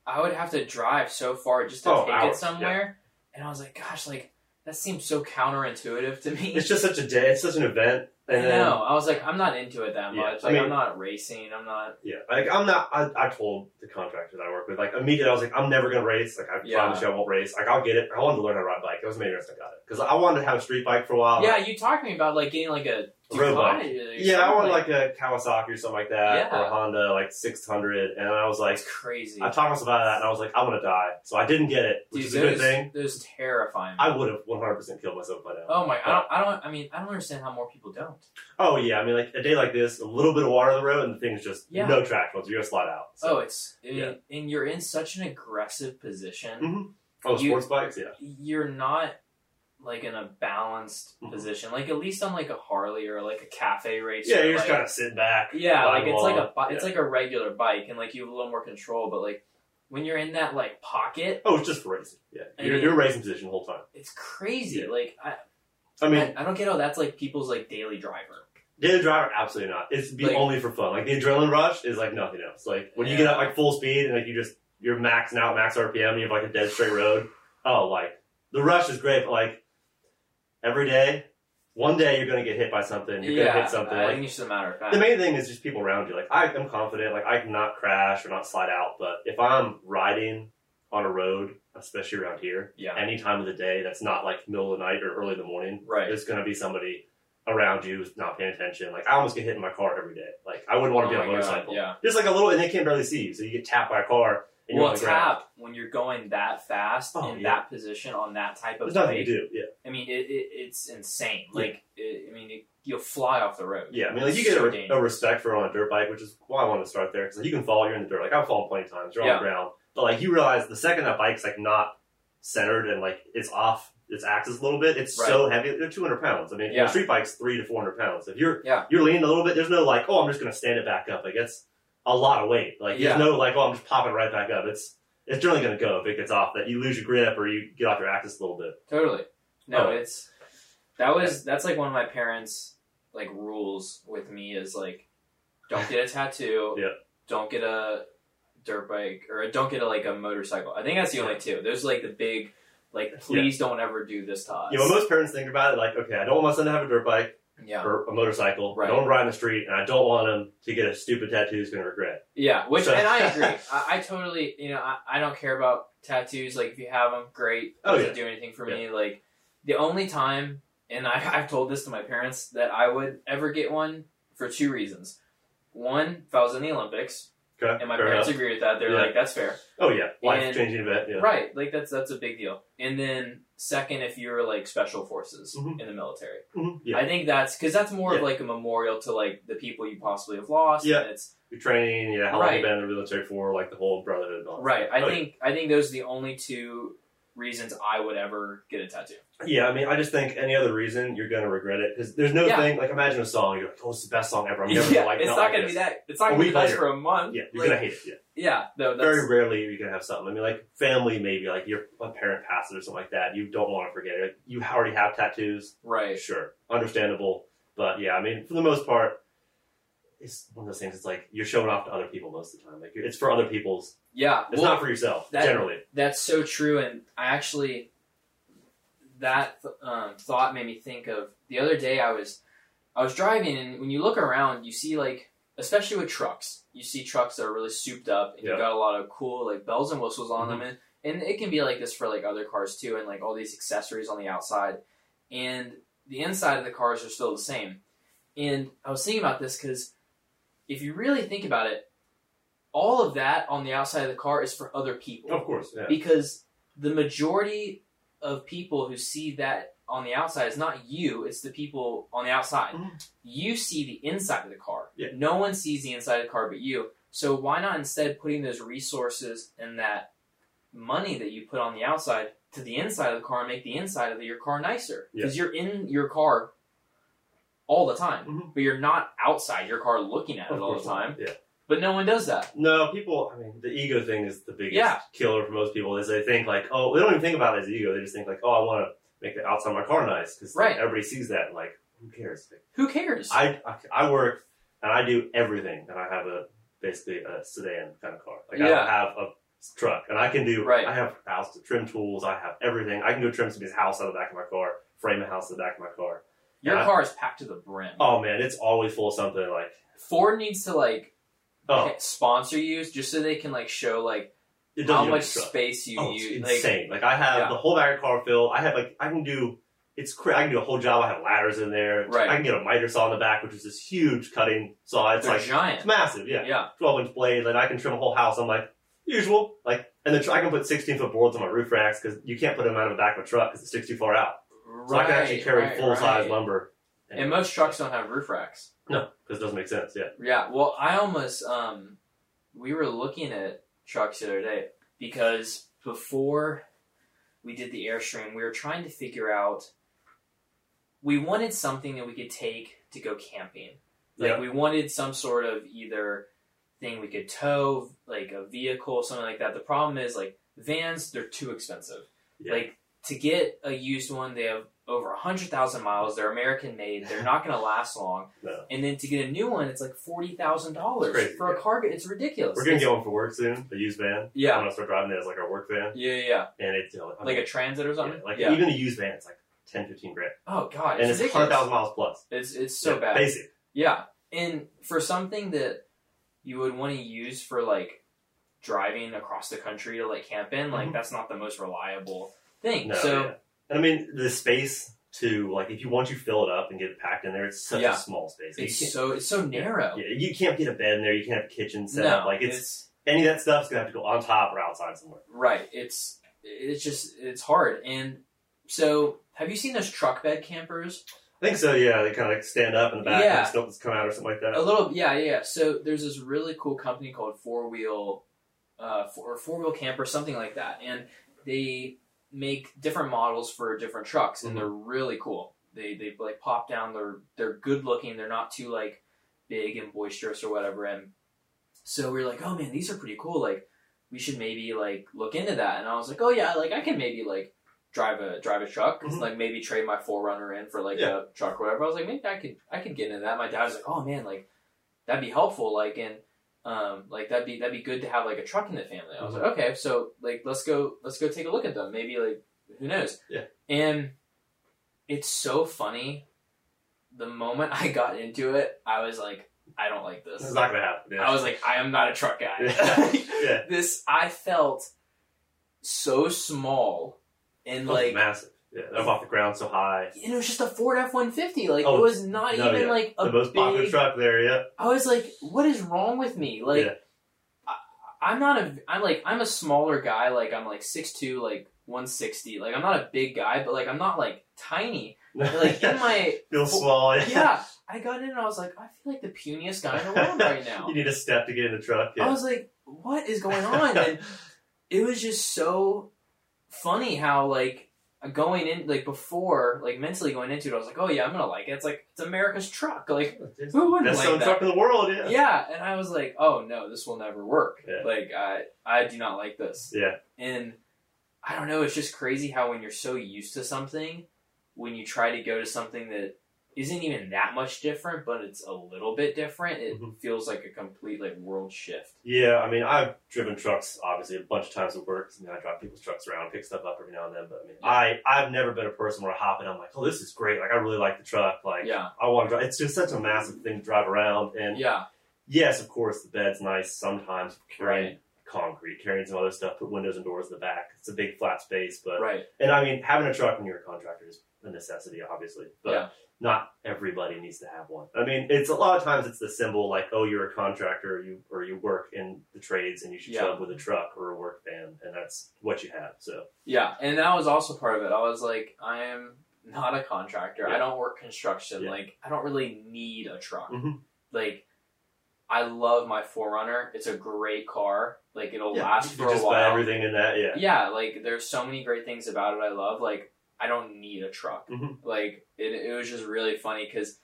I would have to drive so far just to Oh, take hours, it somewhere, and I was like, gosh, like that seems so counterintuitive to me. it's just such a day. It's such an event. I And then, know. I was like, I'm not into it that Yeah, much. I Like, mean- I'm not racing. I'm not. Yeah, like I'm not. I, I told the contractor that I work with, like immediately, I was like, I'm never gonna race. Like I Yeah. promise you, I won't race. Like I'll get it. I wanted to learn how to ride a bike. It was the main reason I got it because I wanted to have a street bike for a while. yeah, you talked to me about like getting like A road bike. Yeah, I something, wanted like a Kawasaki or something like that, or a Honda like 600, and I was like, It's crazy. I talked myself out of that, and I was like, I'm gonna die. So I didn't get it, which Dude, is a good those- thing. Those terrifying. I would have 100 percent killed myself by now. oh my! I don't. I don't. I mean, I don't understand how more people don't. Oh yeah, I mean like a day like this, a little bit of water on the road, and the thing's just Yeah. no traction. You're gonna slide out. So, Oh, it's I mean, Yeah. and you're in such an aggressive position. Mhm. oh, you- sports bikes, yeah. You're not like in a balanced Mhm. position. Like at least on like a Harley or like a cafe race. Yeah, you're just kind of sitting back. Yeah, like it's like a along. it's Yeah. like a regular bike, and like you have a little more control. But like when you're in that like pocket, Oh, it's just for racing. Yeah, I you're, mean- you're racing position the whole time. it's crazy. Yeah. Like I, I mean, I, I don't get how that's like people's like daily driver. daily driver, absolutely not. It's be Like- only for fun. Like the adrenaline rush is like nothing else. Like when you get Yeah. up like full speed and like you just you're maxing out max RPM, you have like a dead straight road. Oh, like the rush is great, but like every day, one day you're gonna get hit by something. You're yeah, gonna hit something. I Like, think it's just a matter of fact. the main thing is just people around you. Like I am confident, like I cannot crash or not slide out. But if I'm riding on a road, especially around here, yeah, any time of the day that's not like middle of the night or early in the morning, right. there's gonna be somebody around you who's not paying attention. Like I almost get hit in my car every day. Like I wouldn't want to Oh be on a my God, motorcycle. Yeah. Just like a little, and they can't barely see you, so you get tapped by a car and you're Well, on the ground. tap when you're going that fast Oh, in yeah. that position on that type of There's nothing to do. Yeah, I mean, it, it it's insane. Like, it, I mean, it, you'll fly off the road. yeah. I mean, like you get so a, a respect for it on a dirt bike, which is why I wanted to start there because you can fall, you're in the dirt. Like I've fallen plenty of times, you're on Yeah. the ground, but like you realize the second that bike's like not centered and like it's off its axis a little bit, it's so heavy. They're 200 pounds. I mean, Yeah. a street bike's three to 400 pounds. If you're Yeah. you're leaning a little bit, there's no like, oh, I'm just gonna stand it back up. Like it's a lot of weight. Like Yeah. there's no like, oh, I'm just popping right back up. It's it's generally gonna go if it gets off that you lose your grip or you get off your axis a little bit. Totally. No, Oh. it's that was that's like one of my parents' like rules with me is like don't get a tattoo. Yeah. Don't get a dirt bike or don't get a like a motorcycle. I think that's the only two. There's like the big like please don't ever do this to us. When most parents think about it, like, okay, I don't want my son to have a dirt bike yeah. or a motorcycle. Right. I don't ride in the street, and I don't want him to get a stupid tattoo he's going to regret. Yeah, which So- and I agree. I, I totally, you know, I, I don't care about tattoos. Like if you have them, great. Oh, Doesn't yeah. do anything for me. Like the only time, and I, I've told this to my parents that I would ever get one for two reasons. One, if I was in the Olympics, Okay, and my parents enough. agree with that, they're Yeah. like, "That's fair." Oh yeah, life changing event. Yeah. Right, like that's that's a big deal. And then second, if you're like special forces Mhm. in the military, Mhm. Yeah. I think that's because that's more of like a memorial to like the people you possibly have lost. Yeah. and it's Your training, yeah, how long Right. you've been in the military for, like the whole brotherhood. and all that right. I Oh, think I think those are the only two reasons I would ever get a tattoo. Yeah, I mean, I just think any other reason you're gonna regret it because there's no Yeah. thing like imagine a song you're like, oh, it's the best song ever. I'm never yeah, like it's not like gonna this. be that. It's not A gonna be best for a month. Yeah, you're Like, gonna hate it. Yeah, Yeah, no, that's very rarely you're gonna have something. I mean, like family, maybe like your a parent passes or something like that. You don't want to forget it. You already have tattoos, right. sure, understandable, but yeah, I mean, for the most part. It's one of those things. It's like you're showing off to other people most of the time. Like it's for other people's. Yeah, It's well, not for yourself that- generally. That's so true, and I actually that um, thought made me think of the other day. I was I was driving, and when you look around, you see like, especially with trucks, you see trucks that are really souped up, and Yeah. you got a lot of cool like bells and whistles on Mhm. them, and and it can be like this for like other cars too, and like all these accessories on the outside, and the inside of the cars are still the same. And I was thinking about this because if you really think about it, all of that on the outside of the car is for other people Of course, yeah. because the majority of people who see that on the outside is not you it's the people on the outside Mhm. you see the inside of the car Yeah. no one sees the inside of the car but you so why not instead putting those resources and that money that you put on the outside to the inside of the car and make the inside of your car nicer Yeah. because you're in your car all the time Mhm. but you're not outside your car looking at it all the course not. time Yeah. but no one does that No, people. I mean, the ego thing is the biggest Yeah. killer for most people. Is they think like, oh, they don't even think about it as ego. They just think like, oh, I want to make the outside of my car nice because Right. everybody sees that. Like, who cares? Like, who cares I, I I work and I do everything, and I have a basically a sedan kind of car. Like I Yeah. don't have a truck, and I can do. Right. I have thousands of trim tools. I have everything. I can go trim somebody's house out of the back of my car, frame a house in the back of my car. Your Yeah. car is packed to the brim Oh man, it's always full of something like. Ford needs to like Oh, sponsor you just so they can like show like how much space you Oh, it's use. Like, insane. Like, I have Yeah. the whole back of car filled. I have like I can do. It's cra I can do a whole job. I have ladders in there. Right. I can get a miter saw in the back, which is this huge cutting saw. It's they're like giant. it's massive. Yeah, Yeah, twelve inch blade. Like I can trim a whole house. I'm like usual. Like and then I can put sixteen foot boards on my roof racks because you can't put them out of the back of a truck because it sticks too far out. So I can actually carry right, full size right. lumber. And most trucks don't have roof racks. no, because it doesn't make sense. Yeah. Yeah, well, I almost um, we were looking at trucks the other day because before we did the airstream, we were trying to figure out. We wanted something that we could take to go camping. Like Yeah. we wanted some sort of either thing we could tow, like a vehicle, something like that. The problem is like vans, they're too expensive. Yeah. Like to get a used one, they have over a hundred thousand miles. They're American made. They're not going to last long. No. And then to get a new one, it's like forty thousand dollars Crazy, for a yeah. cargo. It's ridiculous. We're gonna It's- get one for work soon, a used van. Yeah. I'm gonna start driving it as like our work van, yeah, yeah, and it's you know, like mean, a transit or something. yeah, like yeah. even a used van, it's like 10, 15 grand, oh god, and it's it's hundred ridiculous. thousand miles plus. It's it's so bad. Basic. Yeah, and for something that you would want to use for like driving across the country to like camp in, like Mhm. that's not the most reliable thing. No, so yeah. And I mean the space to like if you once you fill it up and get it packed in there, it's such Yeah. a small space. it's you can't, so it's so narrow. yeah, you can't get a bed in there. You can't have a kitchen set no, up. Like it's, any of that stuff's gonna have to go on top or outside somewhere. right. It's it's just it's hard. And so, have you seen those truck bed campers? I think so. Yeah, they kind of like stand up in the back Yeah. and smoke come out or something like that. A little, yeah, yeah. yeah. So there's this really cool company called Four Wheel, uh, four, or Four Wheel Camper, something like that, and they make different models for different trucks, and Mhm. they're really cool. They they like pop down. They're they're good looking. They're not too like big and boisterous or whatever. And so we are like, oh man, these are pretty cool. Like we should maybe like look into that. And I was like, oh yeah, like I can maybe like drive a drive a truck, Mhm. like maybe trade my 4Runner in for like Yeah. a truck or whatever. I was like, maybe I could I could get into that. My dad was like, oh man, like that'd be helpful, like and um like that'd be that'd be good to have like a truck in the family. I was Mhm. like, okay, so like let's go let's go take a look at them. Maybe like who knows? Yeah. And it's so funny. The moment I got into it, I was like, I don't like this. It's not gonna happen. Yeah. I was like, I am not a truck guy. Yeah. yeah. this I felt so small and like massive. Yeah, they're off the ground so high. and it was just a Ford F one fifty. Like Oh, it was not no, even yeah. like a The most popular truck there. Yeah. I was like, what is wrong with me? Like Yeah. I, I'm not a I'm like I'm a smaller guy. Like I'm like 6'2", like one sixty. Like I'm not a big guy, but like I'm not like tiny. Like in my feel small. Yeah. yeah, I got in and I was like, I feel like the puniest guy in the world right now. you need a step to get in the truck. Yeah. I was like, what is going on? And it was just so funny how like going in like before like mentally going into it, I was like, oh yeah, I'm gonna like it. It's like it's America's truck. Like oh, who wouldn't Best like selling that? truck in the world. Yeah. yeah, and I was like, oh no, this will never work. Yeah. Like I I do not like this. Yeah. And I don't know, it's just crazy how when you're so used to something, when you try to go to something that isn't even that much different, but it's a little bit different, it Mhm. feels like a complete like world shift. Yeah, I mean, I've driven trucks obviously a bunch of times at work. I mean, I drive people's trucks around, pick stuff up every now and then. But I mean, I I've never been a person where I hop in. I'm like, oh, this is great. Like, I really like the truck. Like, Yeah. I want to drive. It's just such a massive thing to drive around. And Yeah. yes, of course, the bed's nice sometimes. Carrying Right. concrete, carrying some other stuff, put windows and doors in the back. It's a big flat space, but Right. and I mean, having a truck when you're a contractor is a necessity, obviously. But Yeah. not everybody needs to have one. I mean, it's a lot of times it's the symbol like, oh, you're a contractor, or you or you work in the trades, and you should show up with a truck or a work van, and that's what you have. So Yeah, and that was also part of it. I was like, I am not a contractor. I don't work construction. Yeah. Like, I don't really need a truck. Mhm. Like, I love my 4Runner. It's a great car. Like, it'll yeah, last for a while. everything in that. Yeah, Yeah, like there's so many great things about it. I love. Like, I don't need a truck. Mhm. Like, it, it was just really funny because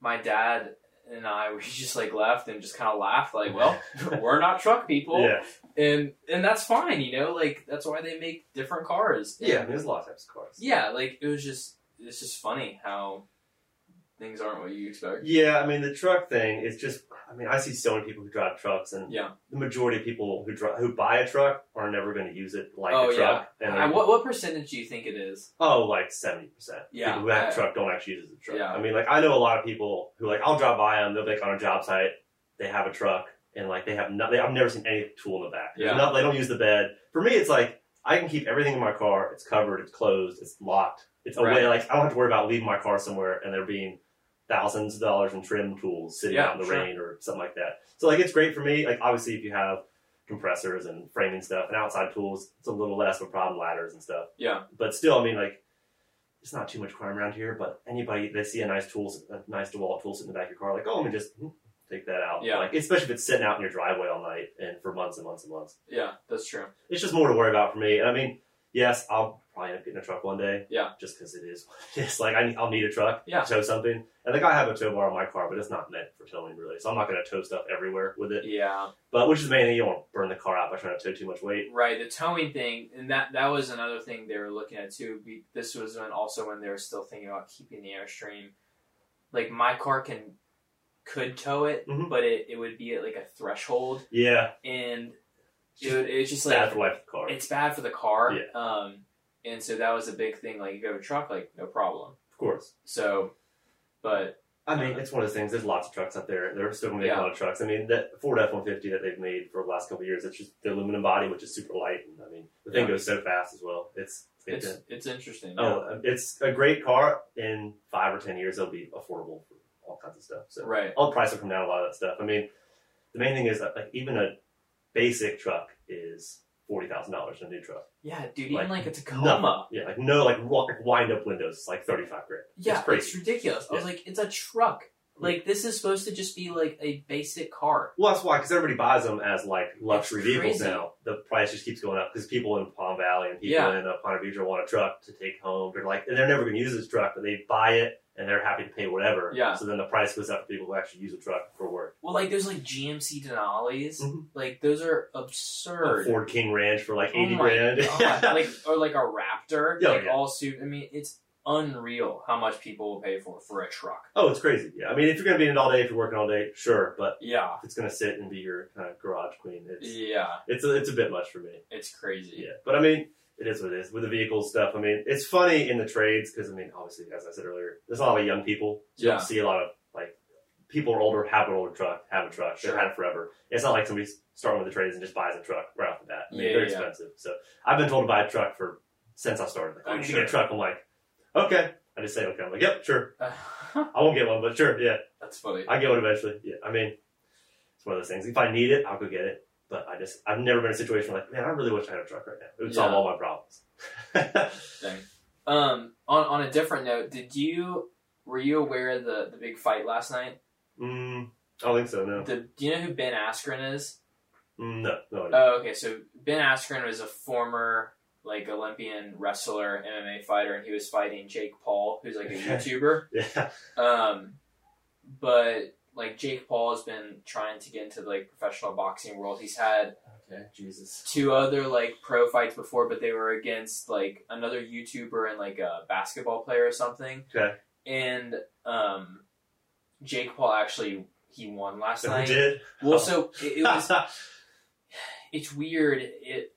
my dad and I we just like left and just kind of laughed. Like, well, we're not truck people yeah, and and that's fine, you know. Like that's why they make different cars. And, yeah. There's a lot of types of cars. yeah. Like it was just it's just funny how things aren't what you expect. Yeah, I mean the truck thing is just. I mean, I see so many people who drive trucks, and Yeah. the majority of people who drive who buy a truck are never going to use it like Oh, a truck. And Uh, they're- what what percentage do you think it is? Oh, like seventy percent. Yeah, people who have I- a truck don't actually use it as a truck. Yeah. I mean, like I know a lot of people who like I'll drive by them. They'll be like on a job site. They have a truck and like they have not. They, I've never seen any tool in the back. Yeah. not- they don't use the bed. For me, it's like I can keep everything in my car. It's covered. It's closed. It's locked. It's away. Right. Like I don't have to worry about leaving my car somewhere and there being thousands of dollars in trim tools sitting Yeah, out in the sure. rain or something like that. So like it's great for me. Like obviously, if you have compressors and framing stuff and outside tools, it's a little less of a problem. Ladders and stuff Yeah, but still, I mean, like, it's not too much crime around here. But anybody they see a nice tool, a nice DeWalt tool sitting in the back of your car, like, oh, let me just hmm, take that out. Yeah. Like, especially if it's sitting out in your driveway all night and for months and months and months. yeah, that's true. It's just more to worry about for me. And I mean, yes, I'll probably end up getting a truck one day. Yeah. Just because it is. It's like I, I'll need a truck Yeah. to tow something. And like I have a tow bar on my car, but it's not meant for towing really. So I'm not going to tow stuff everywhere with it. Yeah, But which is the main thing. You don't want to burn the car out by trying to tow too much weight. right. The towing thing, and that that was another thing they were looking at too. This was when also when they were still thinking about keeping the airstream. Like my car can could tow it, Mhm. but it, it would be at like a threshold, Yeah. and It's it just it's just bad like for life car. it's bad for the car. Yeah. Um, and so that was a big thing. Like, if you have a truck, like, no problem. of course. So, but I mean, it's one of those things. There's lots of trucks out there. They're still going to make Yeah. a lot of trucks. I mean, that Ford F one fifty that they've made for the last couple of years, it's just the aluminum body, which is super light. And I mean, the thing Yeah. goes so fast as well. It's, it's, it's it's interesting. oh, um, it's a great car. In five or ten years, it'll be affordable for all kinds of stuff. So right. all the price will come down a lot of that stuff. I mean, the main thing is that like even a basic truck is forty thousand dollars in a new truck. Yeah, dude. Like, Even like a Tacoma. Nothing. Yeah, like no like, like wind up windows, it's like thirty five grand. Yeah, it's it's, crazy. ridiculous. I was like, it's a truck. Like this is supposed to just be like a basic car. Well, that's why, because everybody buys them as like luxury vehicles now. The price just keeps going up because people in Palm Valley and people Yeah. in uh, Ponte Vedra want a truck to take home. They're like, and they're never going to use this truck, but they buy it and they're happy to pay whatever. Yeah. So then the price goes up for people who actually use a truck for work. Well, like there's like GMC Denali's. Mhm. Like those are absurd. A. Ford King Ranch for like Oh eighty my grand. Like or like a Raptor. Yeah, like yeah. all suit. I mean, it's unreal how much people will pay for for a truck. oh, it's crazy. Yeah. I mean, if you're to be in it all day, if you're working all day, sure. But Yeah. if it's to sit and be your kind of garage queen, it's Yeah. it's a, it's a bit much for me. It's crazy. Yeah, but I mean, it is what it is with the vehicle stuff. I mean, it's funny in the trades because I mean, obviously, as I said earlier, there's a lot of young people. So you Yeah. don't see a lot of like people are older, have an older truck, have a truck, Sure. they've had it forever. It's not like somebody's starting with the trades and just buys a truck right off the bat. I mean, Yeah, they're yeah. expensive. So I've been told to buy a truck for since I started. Like, oh, Oh, you sure. get a truck. I'm like, okay. I just say okay. I'm like, yep, sure. I won't get one, but sure, yeah, That's funny. I get one eventually. Yeah, I mean, it's one of those things. If I need it, I'll go get it. But I just, I've never been in a situation where like, man, I really wish I had a truck right now. It would solve Yeah. all my problems. Um, on on a different note, did you were you aware of the the big fight last night? mm, I don't think so. No, The, do you know who Ben Askren is? Mm, no, no. Oh, okay. So Ben Askren was a former like Olympian wrestler, MMA fighter, and he was fighting Jake Paul, who's like a YouTuber. yeah, Um, but like Jake Paul has been trying to get into the, like professional boxing world. He's had okay, Jesus. two other like pro fights before, but they were against like another YouTuber and like a basketball player or something. Okay. And um, Jake Paul actually he won last night. he did. Well, so it, it was it's weird. It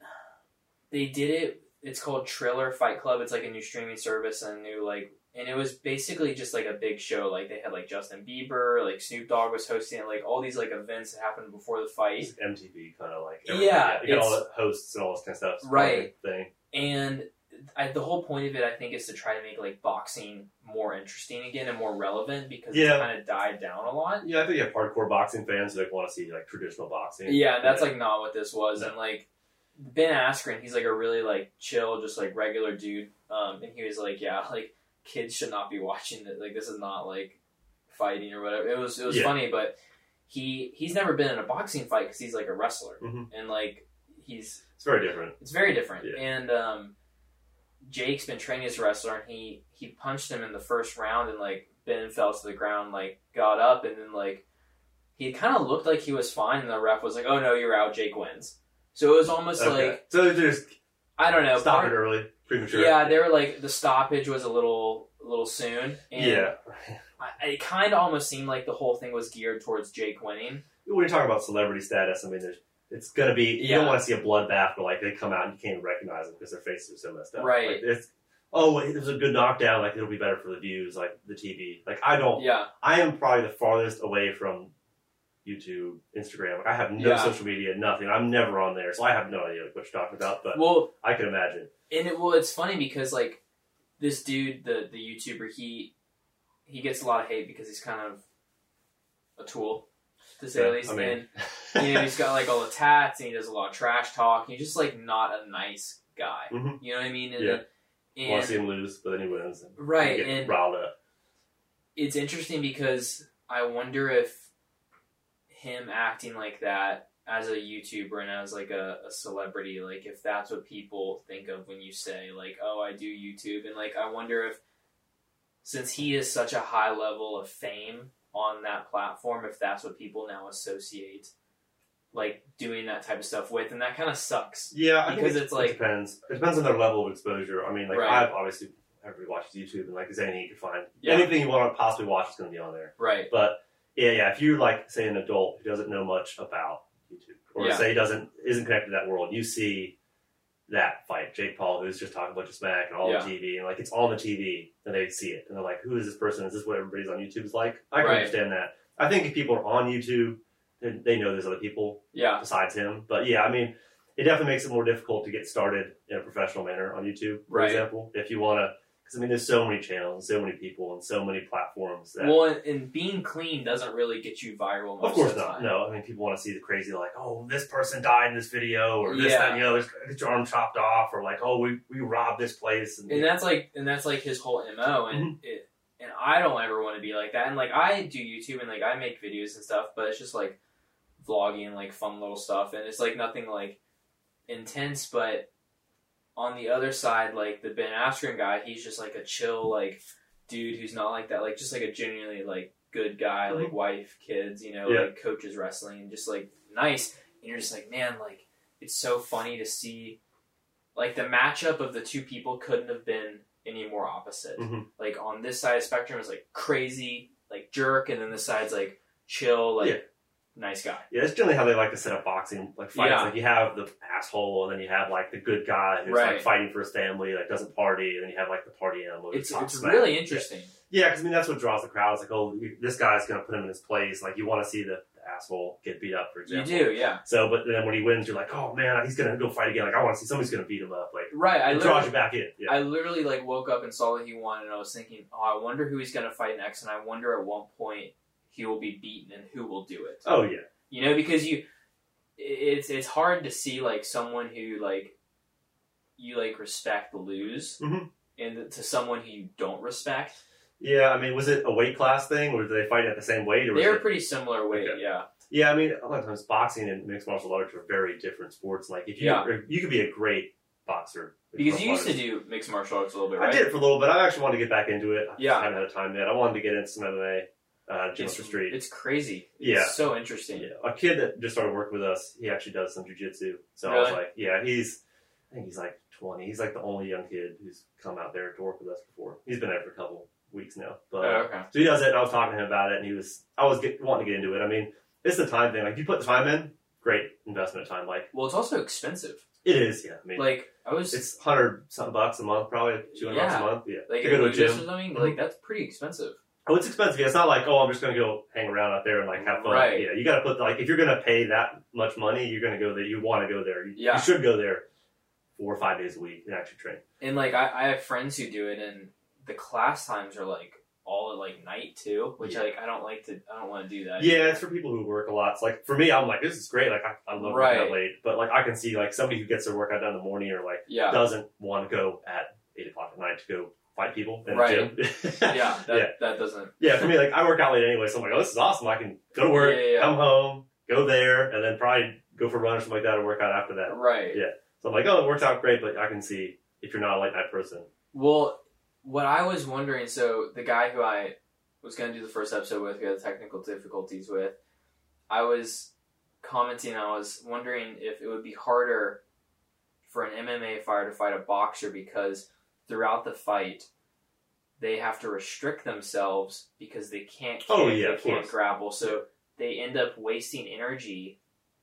they did it. It's called Triller Fight Club. It's like a new streaming service and a new like, and it was basically just like a big show. Like they had like Justin Bieber, like Snoop Dogg was hosting it, like all these like events that happened before the fight. It's MTV kind of like Yeah, you got all the hosts and all this kind of stuff. It's Right. part of Thing. And I, the whole point of it, I think, is to try to make like boxing more interesting again and more relevant because Yeah. it kind of died down a lot. Yeah, I think you have hardcore boxing fans who like want to see like traditional boxing. Yeah, that's like not what this was. No. And like Ben Askren, he's like a really like chill, just like regular dude. Um, and he was like, yeah, like kids should not be watching it. Like this is not like fighting or whatever. It was it was Yeah. funny, but he he's never been in a boxing fight because he's like a wrestler Mhm. and like he's it's very different. it's very different. Yeah. And um, Jake's been training as a wrestler, and he he punched him in the first round, and like Ben fell to the ground, like got up, and then like he kind of looked like he was fine, and the ref was like, "Oh no, you're out. Jake wins." So it was almost Okay. like so just I don't know. stop part- it early, premature. Yeah, they were like the stoppage was a little a little soon, and yeah. I, it kind of almost seemed like the whole thing was geared towards Jake winning. When you're talking about celebrity status, I mean, there's it's gonna be you Yeah. don't want to see a bloodbath, but like they come out and you can't even recognize them because their faces are so messed up. Right. Like, it's oh, it was a good knockdown. Like it'll be better for the views, like the TV. Like I don't. Yeah, I am probably the farthest away from YouTube, Instagram. I have no Yeah. social media, nothing. I'm never on there, so I have no idea what you're talking about. But well, I can imagine. and it well, it's funny because like this dude, the the YouTuber, he he gets a lot of hate because he's kind of a tool, to say Yeah, the least. I mean- and you know, he's got like all the tats, and he does a lot of trash talk. He's just like not a nice guy. Mhm. You know what I mean? And, Yeah. and- want to see him lose, but then he wins. And right, and riled up. it's interesting because I wonder if him acting like that as a YouTuber and as like a, a celebrity, like if that's what people think of when you say like, "Oh, I do YouTube," and like I wonder if since he is such a high level of fame on that platform, if that's what people now associate like doing that type of stuff with, and that kind of sucks. Yeah, I Because think it, it's like- it depends. It depends on their level of exposure. I mean, like Right. I've obviously everybody watches YouTube, and like there's anything you can find, Yeah. anything you want to possibly watch is going to be on there. Right. But yeah, yeah, if you're like say an adult who doesn't know much about YouTube, or Yeah. say doesn't isn't connected to that world, you see that fight, Jake Paul, who's just talking a bunch of smack and all Yeah. on TV, and like it's on the TV, and they see it, and they're like, "Who is this person? Is this what everybody's on YouTube is like?" I can Right. understand that. I think if people are on YouTube, they know there's other people Yeah. besides him. But yeah, I mean, it definitely makes it more difficult to get started in a professional manner on YouTube, for Right. example. If you want to, because I mean, there's so many channels, and so many people, and so many platforms that. Well, and, and being clean doesn't really get you viral. Most of course of not. time. No, I mean, people want to see the crazy, like, oh, this person died in this video, or this, Yeah. that, the other, get your arm chopped off, or like, oh, we, we robbed this place. And, and that's like and that's like his whole mo and Mm-hmm. it and I don't ever want to be like that. And like I do YouTube and like I make videos and stuff, but it's just like vlogging and like fun little stuff, and it's like nothing like intense. But on the other side, like the Ben Askren guy, he's just like a chill like dude who's not like that, like just like a genuinely like good guy, like wife, kids, you know, Yeah. like coaches wrestling, and just like nice. And you're just like, man, like it's so funny to see like the matchup of the two people couldn't have been any more opposite. Mhm. Like on this side of the spectrum is like crazy, like jerk, and then this side's like chill, like Yeah. Nice guy. Yeah, that's generally how they like to set up boxing like fights. Yeah. Like you have the asshole, and then you have like the good guy who's Right. like fighting for his family, like doesn't party, and then you have like the party animal. It's it's smack. really interesting. Yeah, because I mean that's what draws the crowd. It's like, oh, this guy's gonna put him in his place. Like you want to see the, the asshole get beat up, for example. You do, yeah. So, but then when he wins, you're like, oh man, he's gonna go fight again. Like I want to see somebody's gonna beat him up. Like Right. I draws you back in. Yeah. I literally like woke up and saw that he won, and I was thinking, oh, I wonder who he's gonna fight next, and I wonder at what point he will be beaten and who will do it. oh yeah. You know, because you, it's it's hard to see like someone who like you like respect lose, Mhm. and to someone who you don't respect. Yeah, I mean, was it a weight class thing, or did they fight at the same weight? Or They were it... pretty similar weight, Okay. yeah. Yeah, I mean, a lot of times boxing and mixed martial arts are very different sports. Like if you Yeah. you could be a great boxer Because you used to do. mixed martial arts a little bit, I did it for a little bit. I actually wanted to get back into it. I Yeah. just haven't had a time yet. I wanted to get into some MMA, uh, It's, street. it's crazy. Yeah. It's so interesting. Yeah, a kid that just started working with us, he actually does some jujitsu. So I was like, yeah, he's, I think he's like 20. He's like the only young kid who's come out there to work with us before. He's been there for a couple weeks now. But Oh, okay. so he does it, and I was talking to him about it, and he was, I was get, wanting to get into it. I mean, it's the time thing. Like, if you put the time in, great investment of time. Like, Well, it's also expensive. it is, yeah. I mean, Like I was it's 100 something bucks a month, probably 200 bucks a Yeah. month. Yeah. like to go to a gym. or something. Mhm. Like that's pretty expensive. Oh, it's expensive. Yeah, It's not like, oh, I'm just going to go hang around out there and like have fun. Right. Yeah, you got to put like if you're going to pay that much money, you're going to go there. You want to go there. You, Yeah. you should go there four or five days a week and actually train. And like I, I have friends who do it, and the class times are like all at like night too, which Yeah. like I don't like to. I don't want to do that. Yeah, it's for people who work a lot. It's like for me, I'm like, this is great. Like I, I love Right. working out late, but like I can see like somebody who gets their workout done in the morning or like yeah, doesn't want to go at eight o'clock at night to go fight people in Right. the gym. yeah. That yeah. that doesn't. Yeah, for me, like I work out late anyway, so I'm like, oh, this is awesome. I can go to work, Yeah, yeah, yeah. come home, go there, and then probably go for a run or something like that, and work out after that. Right. Yeah. So I'm like, oh, it works out great, but I can see if you're not a late night person. Well, what I was wondering, so the guy who I was going to do the first episode with, who had technical difficulties with, I was commenting, I was wondering if it would be harder for an MMA fighter to fight a boxer because throughout the fight, they have to restrict themselves because they can't kick, Oh, yeah, they can't course. grapple, so they end up wasting energy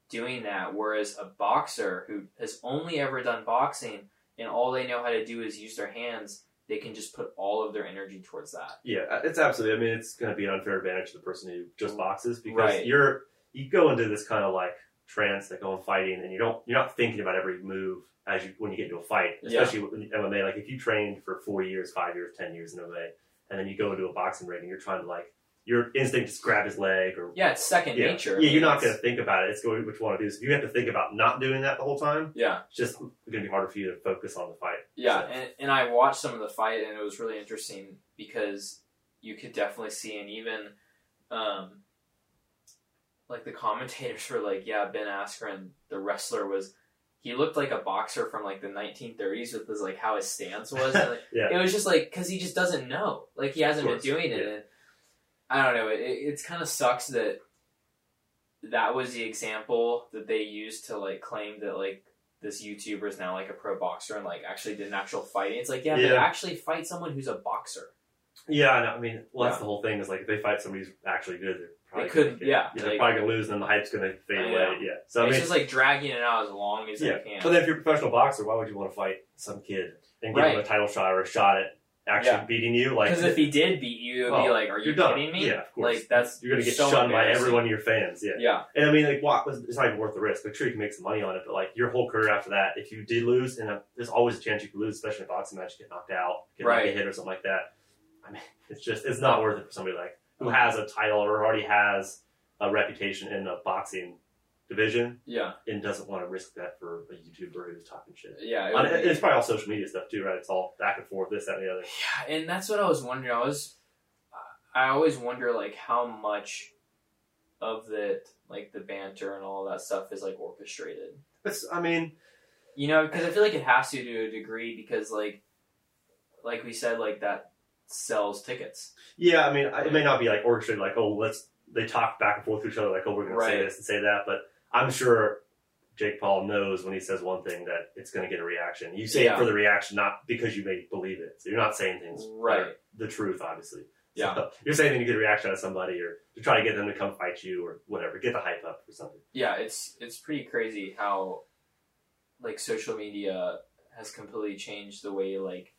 doing that. Whereas a boxer who has only ever done boxing and all they know how to do is use their hands, they can just put all of their energy towards that. Yeah, uh, it's absolutely. I mean, it's going to be an unfair advantage to the person who just boxes because Right. you're you go into this kind of like trance, that like going fighting, and you don't you're not thinking about every move as you when you get into a fight, Yeah. especially with MMA. Like if you trained for four years, five years, ten years in MMA, and then you go into a boxing ring and you're trying to like your instinct is grab his leg or Yeah, it's second yeah, nature. Yeah, you're not going to think about it. It's going what you want to do. So if you have to think about not doing that the whole time, Yeah, it's just going to be harder for you to focus on the fight. yeah, So- and, and I watched some of the fight and it was really interesting because you could definitely see and even um, like the commentators were like, yeah, Ben Askren, the wrestler was. He looked like a boxer from like the 1930s with his like how his stance was. And, like, Yeah. It was just like because he just doesn't know. Like he hasn't been doing it. yeah. And I don't know. It, it's kind of sucks that that was the example that they used to like claim that like this YouTuber is now like a pro boxer and like actually did an actual fighting. It's like yeah, but Yeah. actually fight someone who's a boxer. Yeah, I know. I mean, well, that's Yeah. the whole thing. Is like if they fight somebody who's actually good, they're probably They couldn't- gonna get- yeah, they're like- probably gonna lose, and then the hype's gonna fade away. know. Yeah. So I it's mean, just like dragging it out as long as yeah. they can. But then if you're a professional boxer, why would you want to fight some kid and give him a title shot or a shot at actually Yeah. beating you? Like, Because if he did beat you, it would be like, are you you're done. kidding me? Yeah, of course. Like that's you're gonna get so shunned by embarrassing. every one of your fans. Yeah. Yeah, And I mean, like, what was it's not even worth the risk. Like, sure, you can make some money on it, but like your whole career after that, if you did lose, and uh, there's always a chance you could lose, especially in a boxing match, get knocked out, get like, Right. a hit or something like that. I mean, it's just it's not worth it for somebody like who has a title or already has a reputation in the boxing division yeah, and doesn't want to risk that for a YouTuber who's talking shit. yeah. it On- be- it's probably all social media stuff too, right? It's all back and forth, this, that, and the other. Yeah, and that's what I was wondering. I was I always wonder like how much of the like the banter and all that stuff is like orchestrated. It's, I mean, You know, because I feel like it has to to a degree because like like we said like that sells tickets. yeah, I mean, it may not be like orchestrated, like, oh, let's, they talk back and forth to each other, like, oh, we're going to say this and say that, but I'm sure Jake Paul knows when he says one thing that it's going to get a reaction. You say Yeah. it for the reaction, not because you may believe it. So you're not saying things Right. the truth, obviously. Yeah. So you're saying to get a reaction out of somebody or to try to get them to come fight you or whatever, get the hype up or something. Yeah, it's it's pretty crazy how like social media has completely changed the way like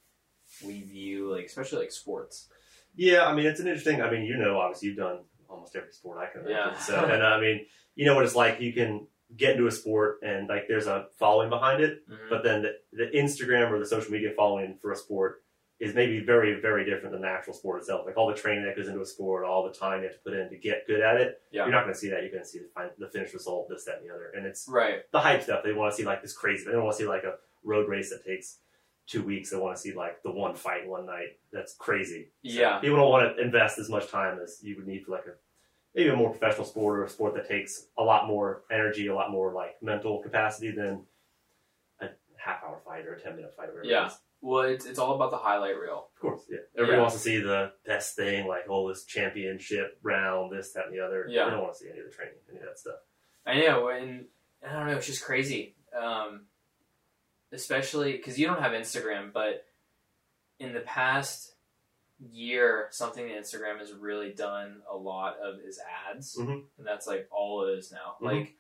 we view like especially like sports. Yeah, I mean, it's an interesting. I mean, you know, obviously, you've done almost every sport I can imagine. Yeah. So, and I mean, you know what it's like. You can get into a sport and like there's a following behind it, Mhm. but then the, the Instagram or the social media following for a sport is maybe very, very different than the actual sport itself. Like all the training that goes into a sport, all the time you have to put in to get good at it. Yeah. You're not going to see that. You're going to see the, fin- the finished result, this, that, and the other. And it's Right. the hype stuff. They want to see like this crazy. They don't want to see like a road race that takes two weeks. They want to see like the one fight one night. That's crazy. So Yeah. people don't want to invest as much time as you would need for like a maybe a more professional sport or a sport that takes a lot more energy, a lot more like mental capacity than a half hour fight or a ten minute fight. Or whatever Yeah. It. Well, it's it's all about the highlight reel. Of course, yeah. Everybody Yeah. wants to see the best thing, like oh, this championship round, this, that, and the other. Yeah. They don't want to see any of the training, any of that stuff. I know, and I don't know, it's just crazy. Um, especially because you don't have Instagram, but in the past year, something that Instagram has really done a lot of is ads, Mhm. and that's like all it is now. Mhm. Like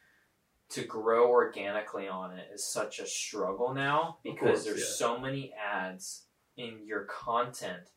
to grow organically on it is such a struggle now because course, there's yeah. so many ads, and your content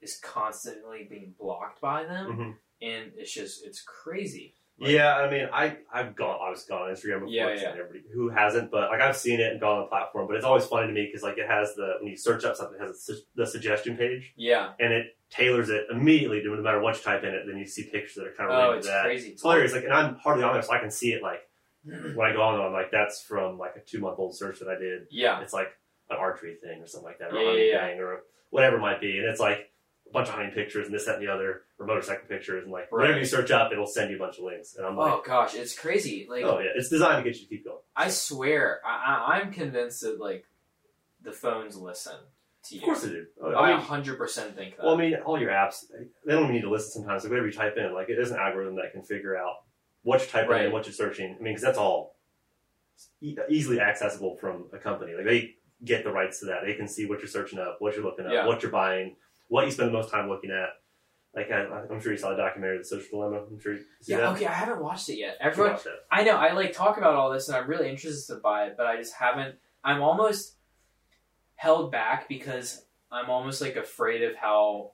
is constantly being blocked by them, Mhm. and it's just it's crazy. Like- yeah, I mean, I I've gone, I was gone on Instagram before. Yeah, yeah. Everybody who hasn't, but like I've seen it and gone on the platform. But it's always funny to me because like it has the when you search up something, it has a su- the suggestion page, Yeah. and it tailors it immediately to no matter what you type in it. Then you see pictures that are kind of Oh, related it's to that. crazy. It's hilarious. Like, and I'm hardly on there, so I can see it. Like when I go on, there, I'm like, that's from like a two month old search that I did. Yeah. It's like an archery thing or something like that, or Yeah, yeah, yeah. or whatever it might be. And it's like a bunch of hunting pictures and this, that, and the other, or motorcycle pictures, and like whatever you search up, it'll send you a bunch of links. And I'm oh, like, Oh gosh, it's crazy. Like oh yeah, it's designed to get you to keep going. I swear, I, I'm convinced that like the phones listen to you. Of course they do. Oh, I 100 percent think that. well, I mean, all your apps, they don't even need to listen sometimes. Like whatever you type in, like it is an algorithm that can figure out what you're typing Right. and what you're searching. I mean, because that's all e- easily accessible from a company. Like they get the rights to that. They can see what you're searching up, what you're looking up, Yeah. what you're buying, what you spend the most time looking at. Like I, I'm sure you saw the documentary, The Social Dilemma. I'm sure you see yeah, that. okay, I haven't watched it yet. Everyone. I know, I like talk about all this, and I'm really interested to buy it, but I just haven't. I'm almost held back because I'm almost like afraid of how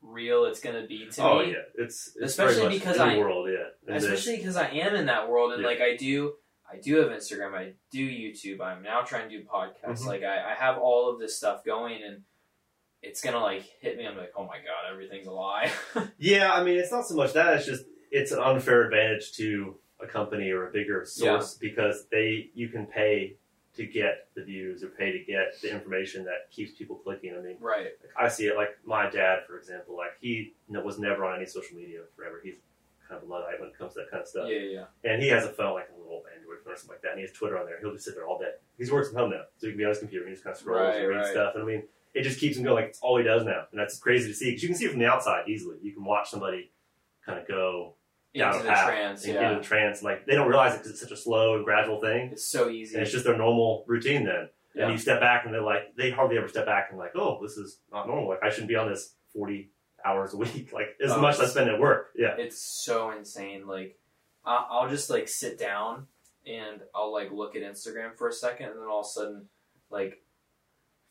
real it's gonna be to Oh me. Oh yeah, it's, it's Especially because I- world, yeah. Especially because I am in that world, and Yeah. like I do, I do have Instagram, I do YouTube, I'm now trying to do podcasts. Mhm. Like I, I have all of this stuff going, and it's gonna like hit me. I'm like, oh my god, everything's a lie. Yeah, I mean, it's not so much that; it's just it's an unfair advantage to a company or a bigger source because they you can pay to get the views or pay to get the information that keeps people clicking. I mean, right. like, I see it like my dad, for example. Like he you know, was never on any social media forever. He's kind of a luddite when it comes to that kind of stuff. Yeah, yeah. And he has a phone, like a little Android phone or something like that, and he has Twitter on there. He'll just sit there all day. He's working from home now, so he can be on his computer and he just kind of scrolls Right, and reads right. stuff. And I mean, it just keeps him going. Like it's all he does now, and that's crazy to see because you can see it from the outside easily. You can watch somebody kind of go down Into a the path trance, and yeah. get into the trance. Like they don't realize it because it's such a slow and gradual thing, It's so easy. and it's just their normal routine. Then, Yeah. and you step back, and they're like, they hardly ever step back and like, oh, this is not normal. Like I shouldn't be on this forty hours a week. Like as Oh, much as I spend at work. Yeah. it's so insane. Like, I'll just like sit down and I'll like look at Instagram for a second, and then all of a sudden, like,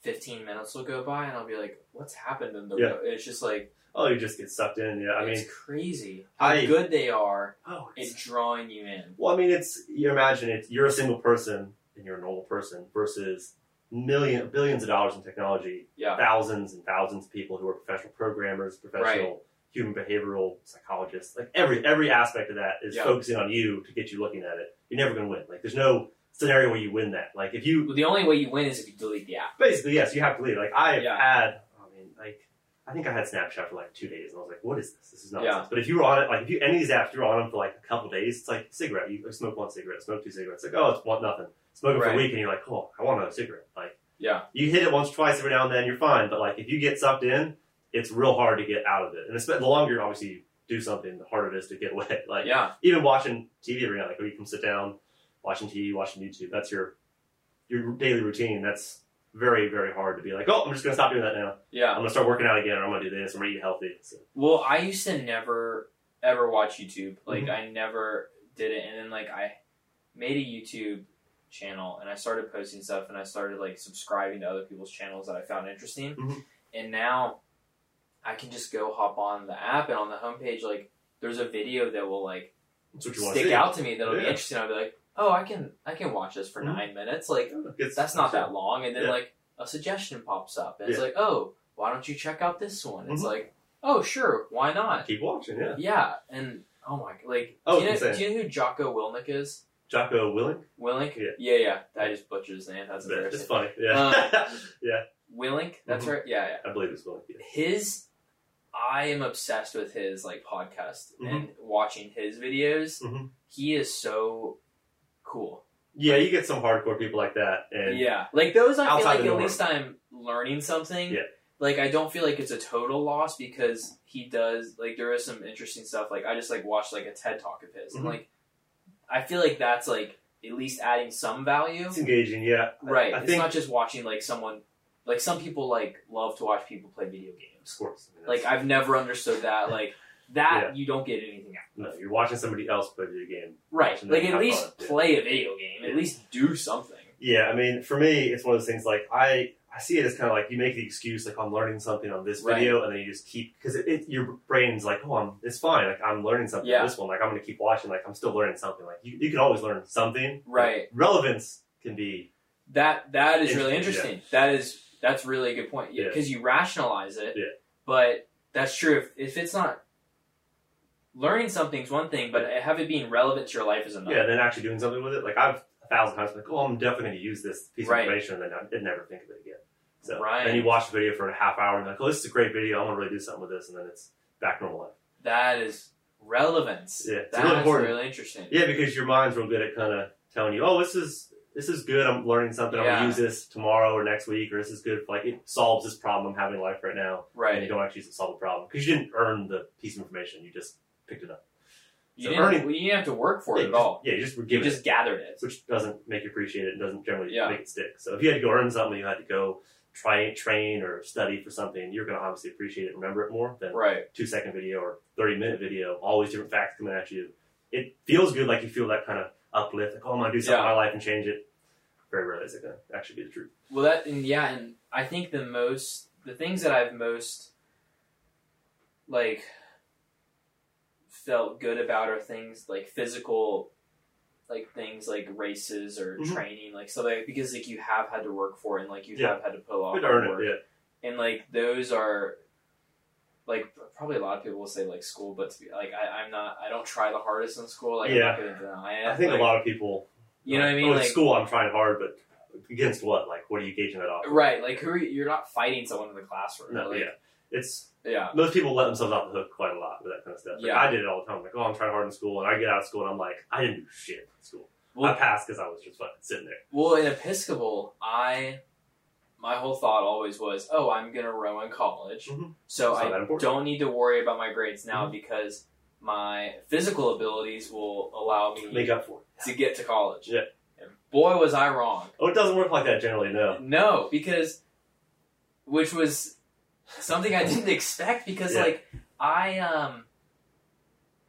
fifteen minutes will go by, and I'll be like, "What's happened?" in the Yeah. It's just like Oh, you just get sucked in. Yeah. I mean, it's crazy how I- good they are oh, at drawing you in. Well, I mean, it's you imagine it. you're a single person and you're a normal person versus million billions of dollars in technology, Yeah. thousands and thousands of people who are professional programmers, professional human behavioral psychologists. Like every every aspect of that is Yeah. focusing on you to get you looking at it. You're never going to win. Like there's no scenario where you win that. Like if you Well, the only way you win is if you delete the app. basically yes, you have to lead. Like I've Yeah. had, I mean, like I think I had Snapchat for like two days, and I was like, "What is this? This is nonsense." Yeah. But if you were on it, like if you any of these apps, you're on them for like a couple days. It's like cigarette. You smoke one cigarette, smoke two cigarettes. Like, oh, it's one nothing. Smoke it for a week, and you're like, "Oh, I want another cigarette." Like Yeah. you hit it once, twice every now and then, you're fine. But like if you get sucked in, it's real hard to get out of it. And it's, the longer, obviously, you do something, the harder it is to get away. Like Yeah. even watching TV every night, like when you can sit down, watching TV, watching YouTube. That's your your daily routine. That's very very hard to be like, oh, I'm just gonna stop doing that now. Yeah, I'm gonna start working out again, or I'm gonna do this. I'm gonna eat healthy. So, Well, I used to never ever watch YouTube. Like Mhm. I never did it, and then like I made a YouTube channel and I started posting stuff and I started like subscribing to other people's channels that I found interesting. Mhm. And now I can just go hop on the app and on the homepage like there's a video that will like that's what you want to stick out to me that'll be interesting. I'll be like, oh, I can I can watch this for Mhm. nine minutes. Like It's- that's not that long. And then Yeah. like a suggestion pops up and it's like, oh, why don't you check out this one? It's Mhm. like, oh, sure, why not? Keep watching, yeah. Yeah, and oh my, like, Oh, do, you know, do you know who Jocko Wilnick is? Jocko Willink. Willink? Yeah. yeah, yeah. I just butchered his name. That's It's funny. Yeah, yeah. Willink, that's Mhm. right. Yeah, yeah. I believe it's Willink. Yeah. His, I am obsessed with his like podcast Mhm. and watching his videos. Mhm. He is so cool. Yeah, you get some hardcore people like that, and yeah, like those. I feel like at norm. least I'm learning something. Yeah. Like I don't feel like it's a total loss because he does like there is some interesting stuff. Like I just like watched like a TED talk of his, and Mhm. like I feel like that's like at least adding some value. it's engaging. Yeah, Right. I, it's think, not just watching like someone like some people like love to watch people play video of games. course. I mean, Like I've never understood that. Like that Yeah. you don't get anything out. Of. No, you're watching somebody else play a video game. Right. Like at least yeah. play a video game. At least do something. Yeah, I mean, for me, it's one of those things. Like I, I see it as kind of like you make the excuse, like I'm learning something on this Right. video, and then you just keep because it, it, your brain's like, oh, I'm, it's fine. Like I'm learning something Yeah. on this one. Like I'm going to keep watching. Like I'm still learning something. Like you, you can always learn something. Right. Relevance can be That that is really Interesting, interesting. That is that's really a good point. Yeah. Because you rationalize it. Yeah. But that's true. If, if it's not learning something's one thing, but have it being relevant to your life is another. yeah. Then actually doing something with it. Like I've a thousand times like, oh, I'm definitely going to use this piece Right. of information, and then I did never think of it again. So Right. then you watch the video for a half hour, and you're like, oh, this is a great video. I'm going to really do something with this, and then it's back to normal life. That is relevance. Yeah, it's That's really important. really interesting. Yeah, because your mind's real good at kind of telling you, oh, this is this is good. I'm learning something. I'm Yeah. gonna use this tomorrow or next week, or this is good. Like it solves this problem I'm having in life right now, Right. and Right. you don't actually solve the problem because you didn't earn the piece of information. You just picked it up. You, So didn't, earning- well, you didn't have to work for yeah, it at just- all. Yeah, you just were You given just gathered it. it, which doesn't make you appreciate it and doesn't generally Yeah. make it stick. So if you had to go earn something, you had to go try train or study for something. You're gonna obviously appreciate it, and remember it more than Right. two second video or 30 minute video, always different facts coming at you. It feels good, like you feel that kind of uplift, like, oh, I'm going to do something Yeah. in my life and change it. Very rarely is it going to actually be the truth. Well, that and yeah, and I think the most the things that I've most like felt good about are things like physical, like things like races or Mhm. training, like so like because like you have had to work for it and like you Yeah. have had to put a lot of work, it, yeah. and like those are like probably a lot of people will say like school, but to be, like I, I'm not I don't try the hardest in school. Like Yeah. I'm not gonna deny it. I think like, a lot of people, you know what I mean. Oh, in like school, I'm trying hard, but against what? Like, what are you gauging that off? right, like who are you, you're not fighting someone in the classroom. No, like, yeah. It's yeah. most people let themselves off the hook quite a lot with that kind of stuff. Like, Yeah. I did it all the time. Like, oh, I'm trying hard in school, and I get out of school, and I'm like, I didn't do shit in school. I passed because I was just fucking sitting there. well, in Episcopal, I my whole thought always was, oh, I'm gonna row in college, Mhm. so It's not that I don't need to worry about my grades now Mhm. because my physical abilities will allow me Make up for it. to get to college. Yeah. And boy, was I wrong. Oh, it doesn't work like that generally. No. No, because which was something I didn't expect because Yeah. like I um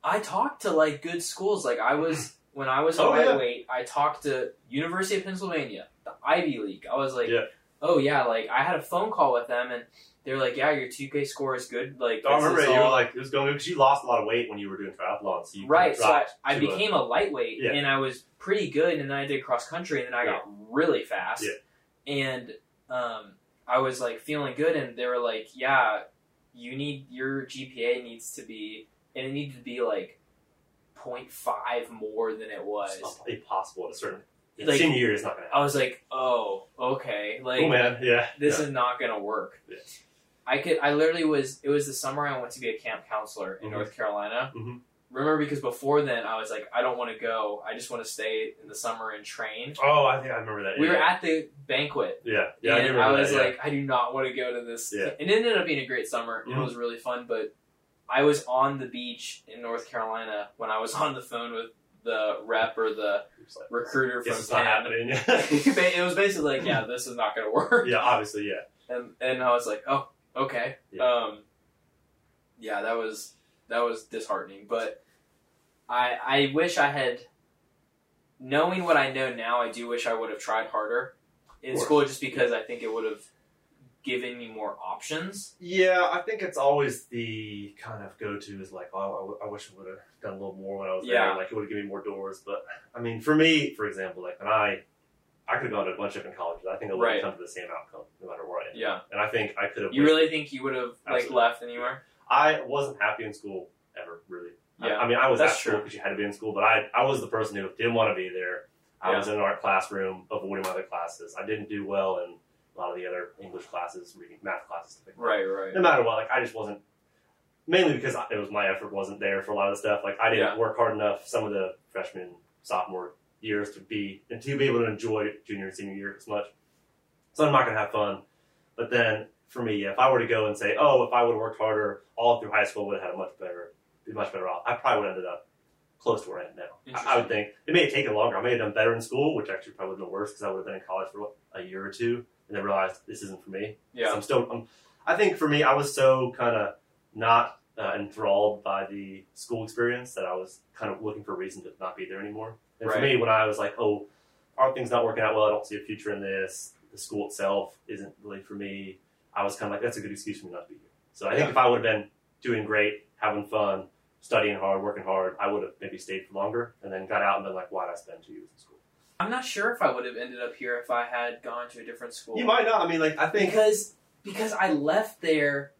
I talked to like good schools. Like I was when I was a Oh, yeah. lightweight, I talked to University of Pennsylvania, the Ivy League. I was like, Yeah. oh yeah, like I had a phone call with them and they're like, yeah, your 2K score is good. Like I remember you were like it was going because you lost a lot of weight when you were doing triathlons. So Right, so I, I to a- became a lightweight Yeah. and I was pretty good, and then I did cross country, and then I got really fast. Yeah. And um, I was like feeling good, and they were like, "Yeah, you need your GPA needs to be, and it needed to be like 0.5 more than it was." It's not impossible at a certain Like- senior year is not going to I was like, "Oh, okay, like oh man, yeah. this yeah. is not gonna work." Yeah. I could. I literally was. It was the summer I went to be a camp counselor in Mhm. North Carolina. Mhm. Remember, because before then I was like, I don't want to go. I just want to stay in the summer and train. Oh, I think I remember that. We yeah. were at the banquet, yeah, yeah, I and remember I was that, yeah. like, I do not want to go to this. Yeah. It ended up being a great summer. Mhm. It was really fun, but I was on the beach in North Carolina when I was on the phone with the rep or the like, recruiter from it's not happening. it was basically like, yeah, this is not going to work. yeah, obviously, yeah. And and I was like, oh, okay. Yeah. Um, yeah, that was that was disheartening. But I I wish I had, knowing what I know now, I do wish I would have tried harder in school, just because I think it would have given me more options. Yeah, I think it's always the kind of go to is like, oh, I, w- I wish I would have done a little more when I was Yeah. there. Like, it would have given me more doors. But, I mean, for me, for example, like, when I, I could have gone to a bunch of different colleges. I think I would Right. have come to the same outcome no matter where I ended. Yeah. And I think I could have. You really think you would have like Absolutely. left anywhere? I wasn't happy in school ever, really. Yeah, I, mean, I was that's at school true. because you had to be in school, but I, I was the person who didn't want to be there. I Yeah. was in an art classroom, avoiding my other classes. I didn't do well in a lot of the other English classes, reading math classes. like. Right, right. no matter what, like I just wasn't. Mainly because it was my effort wasn't there for a lot of the stuff. Like I didn't Yeah. work hard enough some of the freshman, sophomore years to be and to be able to enjoy junior and senior year as much. So I'm not gonna have fun. But then for me, if I were to go and say, oh, if I would have worked harder all through high school, would have had a much better, be much better off. I probably would have ended up close to where I am now. I, I would think it may have taken longer. I may have done better in school, which actually probably would have been worse because I would have been in college for what, a year or two and then realized this isn't for me. So Yeah, I'm still. I'm, I think for me, I was so kind of not uh, enthralled by the school experience that I was kind of looking for a reason to not be there anymore. And for me, when I was like, "Oh, are things not working out well? I don't see a future in this. The school itself isn't really for me." I was kind of like, "That's a good excuse for me not to be here." So I think Yeah. if I would have been doing great, having fun, studying hard, working hard, I would have maybe stayed for longer and then got out and been like, "Why did I spend two years in school?" I'm not sure if I would have ended up here if I had gone to a different school. You might not. I mean, like I think because because I left there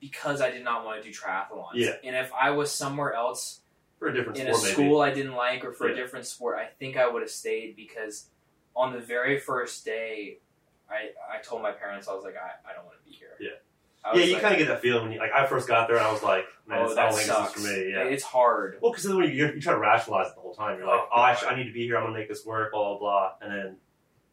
because I did not want to do triathlons. Yeah. And if I was somewhere else for a different in sport, a maybe. school I didn't like or for Yeah. a different sport, I think I would have stayed because on the very first day, I I told my parents I was like I, I don't want to be here. Yeah. Yeah, you like, kind of get that feeling when you like. I first got there and I was like, "Man, oh, this- that sucks. for me." Yeah. It's hard. Well, because then when you, you try to rationalize it the whole time, you're like, Oh, "Oh, I, sh- I need to be here. I'm gonna make this work." Blah blah blah, and then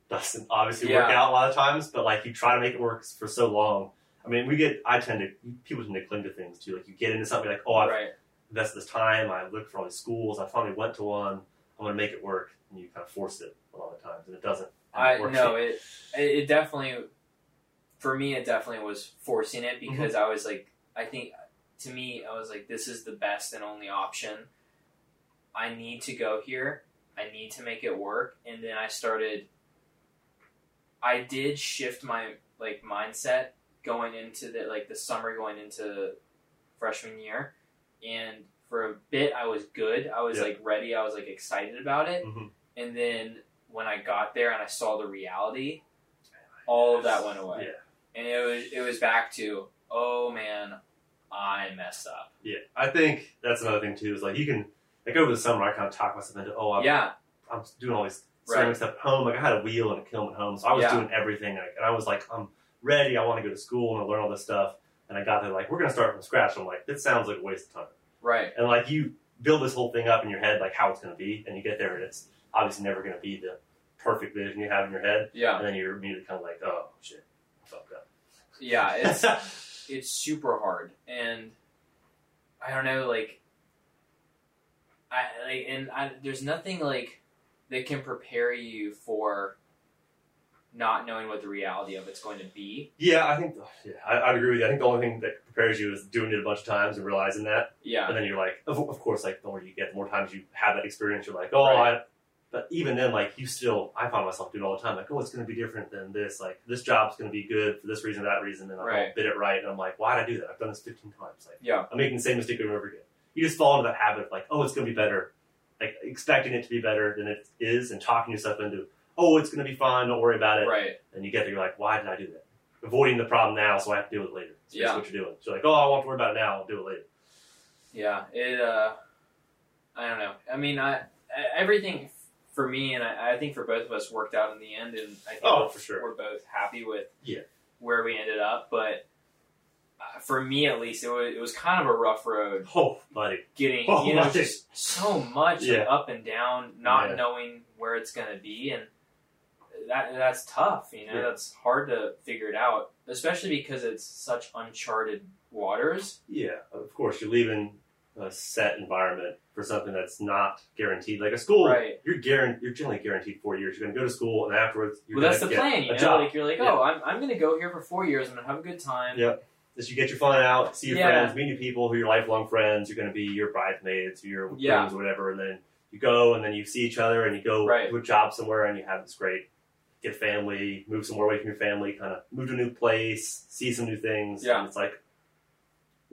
doesn't obviously Yeah. work out a lot of times. But like you try to make it work for so long. I mean, we get. I tend to people tend to cling to things too. Like you get into something like, "Oh, I've right. invested this time. I looked for all these schools. I finally went to one. I'm gonna make it work." And you kind of force it a lot of times, and it doesn't. I no, it it definitely for me it definitely was forcing it Mm-hmm. because I was like I think to me I was like this is the best and only option. I need to go here. I need to make it work and then I started I did shift my like mindset going into the like the summer going into freshman year and for a bit I was good. I was Yeah. like ready. I was like excited about it. Mhm. And then when I got there and I saw the reality, all of that went away. Yeah. And it was it was back to, oh man, I messed up. Yeah, I think that's another thing too. Is like you can like over the summer, I kind of talk myself into, "Oh, I'm Yeah, I'm doing all these ceramic Right. stuff at home. Like I had a wheel and a kiln at home, so I was Yeah. doing everything. Like, and I was like, I'm ready. I want to go to school and learn all this stuff. And I got there like, we're gonna start from scratch. I'm like, this sounds like a waste of time. right. And like you build this whole thing up in your head, like how it's gonna be, and you get there and it's obviously never gonna be the perfect vision you have in your head. Yeah, And then you're immediately kind of like, oh shit, I fucked up. yeah. It's it's super hard, and I don't know, like, I like, and I, there's nothing like that can prepare you for not knowing what the reality of it's going to be. yeah, I think yeah, I, I'd agree with you. I think the only thing that prepares you is doing it a bunch of times and realizing that. Yeah, And then you're like, of, of course, like the more you get, the more times you have that experience, you're like, oh, Right. I. But even then, like you still, I find myself doing it all the time. Like, oh, it's going to be different than this. Like this job's going to be good for this reason, or that reason, and I Right. bid it right. And I'm like, why did I do that? I've done this 15 times. Like, yeah, I'm making the same mistake over and over again. You just fall into that habit of like, oh, it's going to be better, like expecting it to be better than it is, and talking yourself into, oh, it's going to be fine. Don't worry about it. right. And you get there, you're like, why did I do that? Avoiding the problem now, so I have to deal with it later. So Yeah. That's what you're doing. So you're like, oh, I won't worry about it now. I'll do it later. Yeah, it. uh I don't know. I mean, I everything for me, and I, I think for both of us, worked out in the end, and I think Oh, we're, for sure. we're both happy with Yeah. where we ended up. But uh, for me at least, it was it was kind of a rough road Oh, buddy. getting Oh, you know my. just so much Yeah. up and down, not Yeah. knowing where it's gonna be, and that that's tough. You know, that's hard to figure it out, especially because it's such uncharted waters. Yeah, of course, you're leaving a set environment for something that's not guaranteed. Like a school, Right. you're guaranteed. You're generally guaranteed four years. You're going to go to school, and afterwards, you're well, that's the going to plan. You know, job. like you're like, Yeah. oh, I'm I'm gonna go here for four years. I'm gonna have a good time. Yeah. As you get your fun out, see your Yeah. friends, meet new people who are your lifelong friends. You're going to be your bridesmaids, your Yeah. grooms, or whatever. And then you go, and then you see each other, and you go Right. to a job somewhere, and you have this great get family, move somewhere away from your family, kind of move to a new place, see some new things. Yeah. And it's like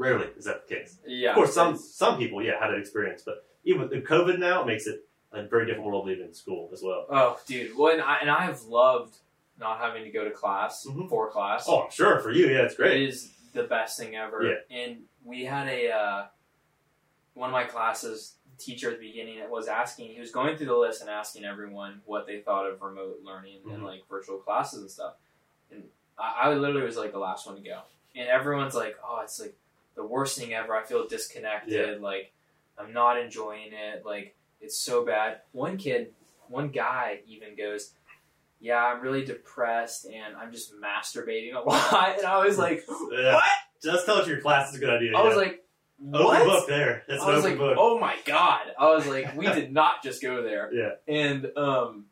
rarely is that the case. Yeah. Of course, some some people, yeah, had that experience, but even with COVID now, it makes it a very different world living in school as well. Oh, dude. Well, and I and I've loved not having to go to class Mhm. for class. Oh, sure for you, yeah, it's great. It is the best thing ever. Yeah. And we had a uh, one of my classes teacher at the beginning was asking. He was going through the list and asking everyone what they thought of remote learning and Mhm. like virtual classes and stuff. And I, I literally was like the last one to go. And everyone's like, "Oh, it's like the worst thing ever. I feel disconnected. Like I'm not enjoying it. Like it's so bad." One kid, one guy even goes. Yeah, I'm really depressed and I'm just masturbating a lot. And I was like, Yeah. what? Just tell it to your class is a good idea. I was yeah. like, open what? book there. That's I was open like, book. oh my god! I was like, we did not just go there. Yeah. And um,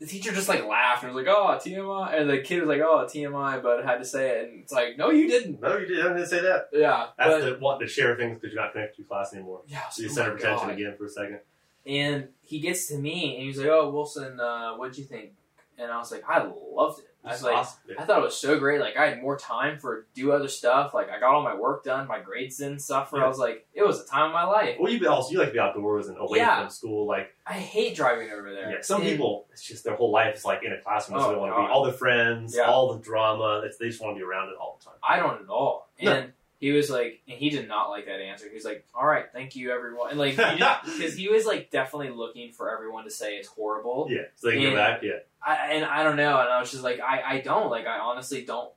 the teacher just like laughed and was like, oh TMI, and the kid was like, oh TMI, but had to say it, and it's like, no, you didn't. No, you didn't, I didn't say that. Yeah, That's but the wanting to share things because you're not connected to class anymore. yeah, So you oh center attention again for a second. And he gets to me and he's like, oh Wilson, uh, what'd you think? And I was like, I loved it. I was like, awesome. I thought it was so great. Like I had more time for do other stuff. Like I got all my work done, my grades didn't suffer. Yeah. I was like, it was a time of my life. Well, you also you like to be outdoors and away Yeah. from school. Like, I hate driving over there. yeah, some And- people, it's just their whole life is like in a classroom. so Oh, they want to be all the friends, Yeah. all the drama. It's, they just want to be around it all the time. I don't at all. No. He was like, and he did not like that answer. He was like, "All right, thank you, everyone," and like, because he was like definitely looking for everyone to say it's horrible. Yeah, so they can And- go back. Yeah, I, and I don't know, and I was just like, I, I don't like, I honestly don't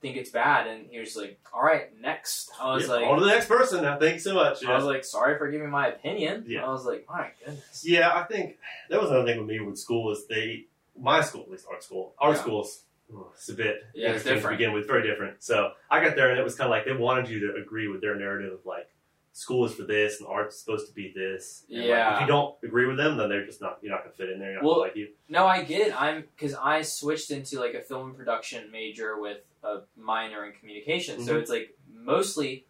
think it's bad. And he was like, "All right, next." I was yeah. like, on to the next person now. Thanks so much. I was like, sorry for giving my opinion. Yeah. I was like, my goodness. Yeah, I think that was another thing with me with school is they, my school, at least art school, art Yeah. schools, it's a bit Yeah, it's interesting different. to begin with, very different. So I got there and it was kind of like they wanted you to agree with their narrative of like school is for this and art's supposed to be this. And, like, Yeah. if you don't agree with them, then they're just not you're not gonna fit in there. You're not Well, like you. No, I get it. I'm because I switched into like a film production major with a minor in communication, so Mhm. it's like mostly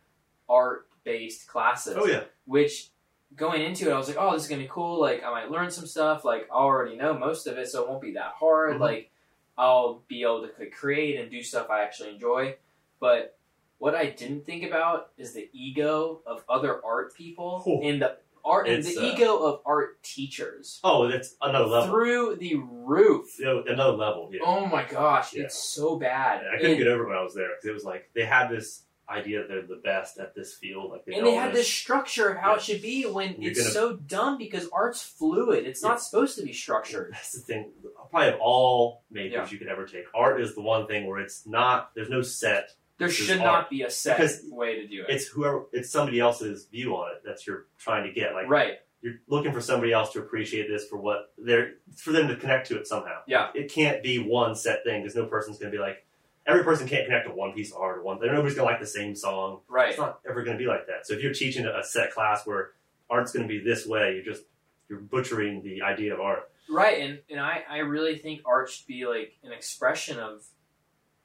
art based classes. Oh yeah, Which going into it, I was like, oh, this is gonna be cool. Like I might learn some stuff. Like I already know most of it, so it won't be that hard. Mhm. Like I'll be able to create and do stuff I actually enjoy. But what I didn't think about is the ego of other art people Oh. and the art and the uh, ego of art teachers oh that's another level. through the roof. Yeah, another level. Yeah, Oh my gosh, Yeah. it's so bad. I couldn't and, get over it when I was there because it was like they had this idea that they're the best at this field. Like they and they have this. structure of how Yeah. it should be when You're it's gonna- so dumb because art's fluid. It's Yeah. not supposed to be structured. That's the thing. Probably of all majors Yeah. you could ever take, art is the one thing where it's not. There's no set. There should art. not be a set Because way to do it. It's whoever. It's somebody else's view on it that's you're trying to get. Like right. you're looking for somebody else to appreciate this for what they're for them to connect to it somehow. Yeah. It can't be one set thing because no person's going to be like. Every person can't connect to one piece of art or one thing. Nobody's going to like the same song. Right. It's not ever going to be like that. So if you're teaching a set class where art's going to be this way, you're just you're butchering the idea of art. Right. And and I, I really think art should be like an expression of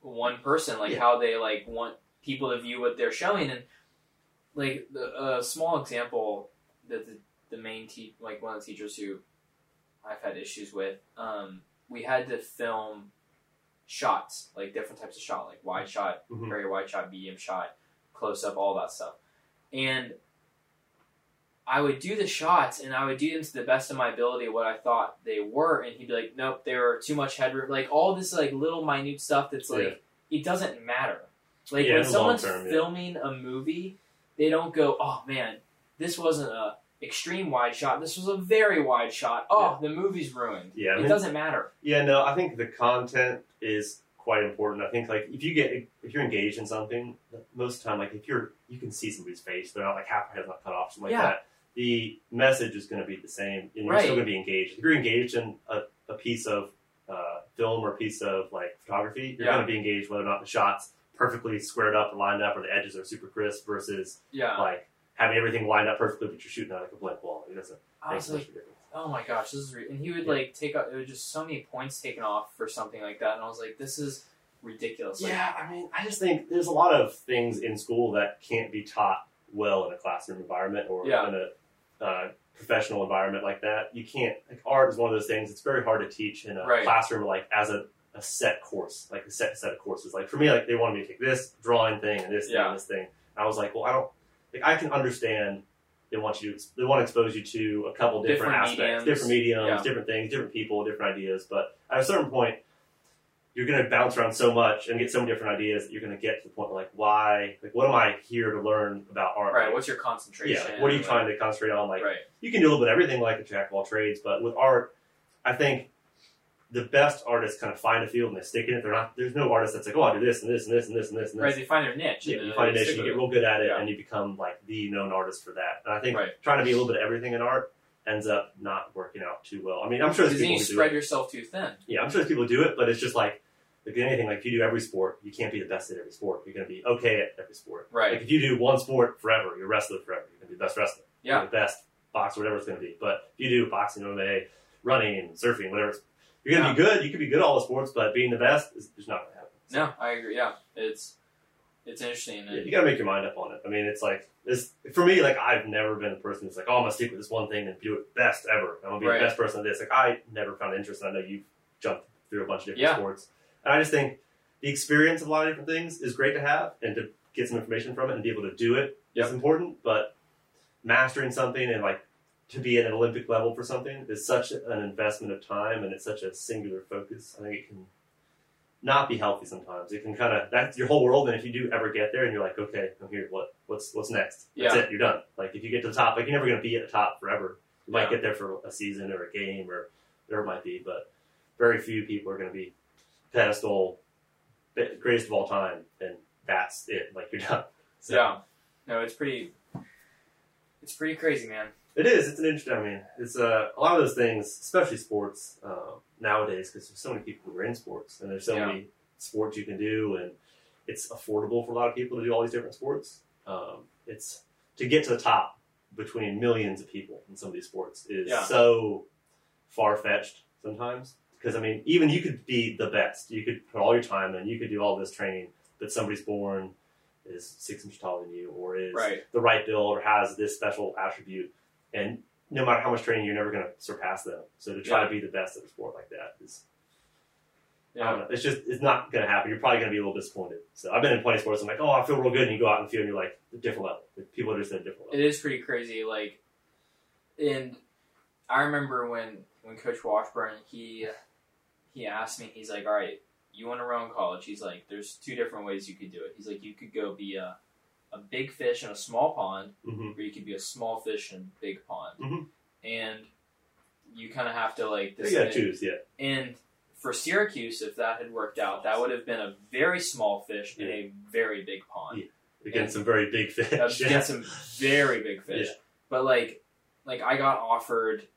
one person, like Yeah. how they like want people to view what they're showing and like the a small example that the, the main te- like one of the teachers who I've had issues with, um, we had to film shots, like different types of shot, like wide shot, Mhm. very wide shot, medium shot, close up, all that stuff. And I would do the shots and I would do them to the best of my ability what I thought they were, and he'd be like, Nope, they were too much headroom like all this like little minute stuff that's like it doesn't matter. Like Yeah, when someone's term, yeah. filming a movie, they don't go, Oh man, this wasn't a extreme wide shot, this was a very wide shot. Oh, the movie's ruined. Yeah, I It mean- doesn't matter. Yeah, no, I think the content is quite important. I think like if you get if you're engaged in something, most of the time, like if you're, you can see somebody's face. They're not like half their head's not cut off, something like Yeah. that. The message is going to be the same, and you're Right. still going to be engaged. If you're engaged in a, a piece of uh, film or a piece of like photography, you're Yeah. going to be engaged whether or not the shots perfectly squared up or lined up, or the edges are super crisp versus Yeah. like having everything lined up perfectly, but you're shooting at like a blank wall. It doesn't make so much difference. Oh my gosh, this is re-. and he would Yeah. like take out. It was just so many points taken off for something like that, and I was like, this is ridiculous. Like, Yeah, I mean, I just think there's a lot of things in school that can't be taught well in a classroom environment or Yeah. in a uh, professional environment like that. You can't like art is one of those things. It's very hard to teach in a Right. classroom like as a, a set course, like a set set of courses. Like for me, like they wanted me to take this drawing thing and this thing and this thing. I was like, well, I don't. Like I can understand. They want you. To, they want to expose you to a couple different, Different aspects, mediums. different mediums, Yeah. different things, different people, different ideas. But at a certain point, you're going to bounce around so much and get so many different ideas that you're going to get to the point where like, why? Like, what am I here to learn about art? right. What's your concentration? yeah. What are you Like, trying to concentrate on? Like, right. you can do a little bit of everything, like a jack of all trades. But with art, I think the best artists kind of find a field and they stick in it. They're not. There's no artist that's like, oh, I do this and this and this and this and this and this. Right. They find their niche. Yeah, you find a niche, you get real good at it, Yeah. and you become like the known artist for that. And I think Right. trying to be a little bit of everything in art ends up not working out too well. I mean, I'm sure there's people you spread yourself too thin. Yeah, I'm sure there's people do it, but it's just like like anything. Like if you do every sport, you can't be the best at every sport. You're going to be okay at every sport. Right. Like if you do one sport forever, you're a wrestler forever. You're going to be the best wrestler. Yeah. You're the best boxer, whatever it's going to be. But if you do boxing, MMA, running, surfing, whatever, it's, you're going to be good. You could be good at all the sports, but being the best is just not going to happen. So, No, I agree. Yeah. It's it's interesting. yeah, you got to make your mind up on it. I mean, it's like this for me. Like I've never been a person who's like, oh, I'm gonna stick with this one thing and do it best ever. I'm gonna be Right. the best person at this. Like I never found interest. I know you've jumped through a bunch of different Yeah. sports, and I just think the experience of a lot of different things is great to have and to get some information from it and be able to do it Yep. important. But mastering something and like to be at an Olympic level for something is such an investment of time and it's such a singular focus. I think it can not be healthy sometimes. It can kind of that's your whole world. And if you do ever get there and you're like, okay, I'm here. What what's what's next? That's Yeah. it. You're done. Like if you get to the top, like you're never going to be at the top forever. You might get there for a season or a game or whatever it might be, but very few people are going to be pedestal greatest of all time, and that's it. Like you're done. So, yeah. No, it's pretty. It's pretty crazy, man. It is. It's an interesting. I mean, it's uh, a lot of those things, especially sports uh, nowadays, because there's so many people who are in sports, and there's so Yeah. many sports you can do, and it's affordable for a lot of people to do all these different sports. Um, it's to get to the top between millions of people in some of these sports is Yeah. so far fetched sometimes. Because I mean, even you could be the best, you could put all your time in, you could do all this training, but somebody's born is six inches taller than you, or is Right. the right build or has this special attribute. And no matter how much training, you're never going to surpass them. So to try Yeah. to be the best at a sport like that is, I Yeah. don't know, it's just, it's not going to happen. You're probably going to be a little disappointed. So I've been in plenty sports. I'm like, oh, I feel real good. And you go out in the field and you're like, a different level. People are just at a different It level. is pretty crazy. Like, and I remember when when Coach Washburn he he asked me, he's like, "All right, you want to run college?" He's like, "There's two different ways you could do it." He's like, "You could go be a a big fish in a small pond, hmm or you could be a small fish in a big pond." Mhm. And you kind of have to like You got to choose, yeah. And for Syracuse, if that had worked out, that would have been a very small fish in a very big pond. Against some very big fish. Was yeah. against some very big fish. Yeah. But like, like I got offered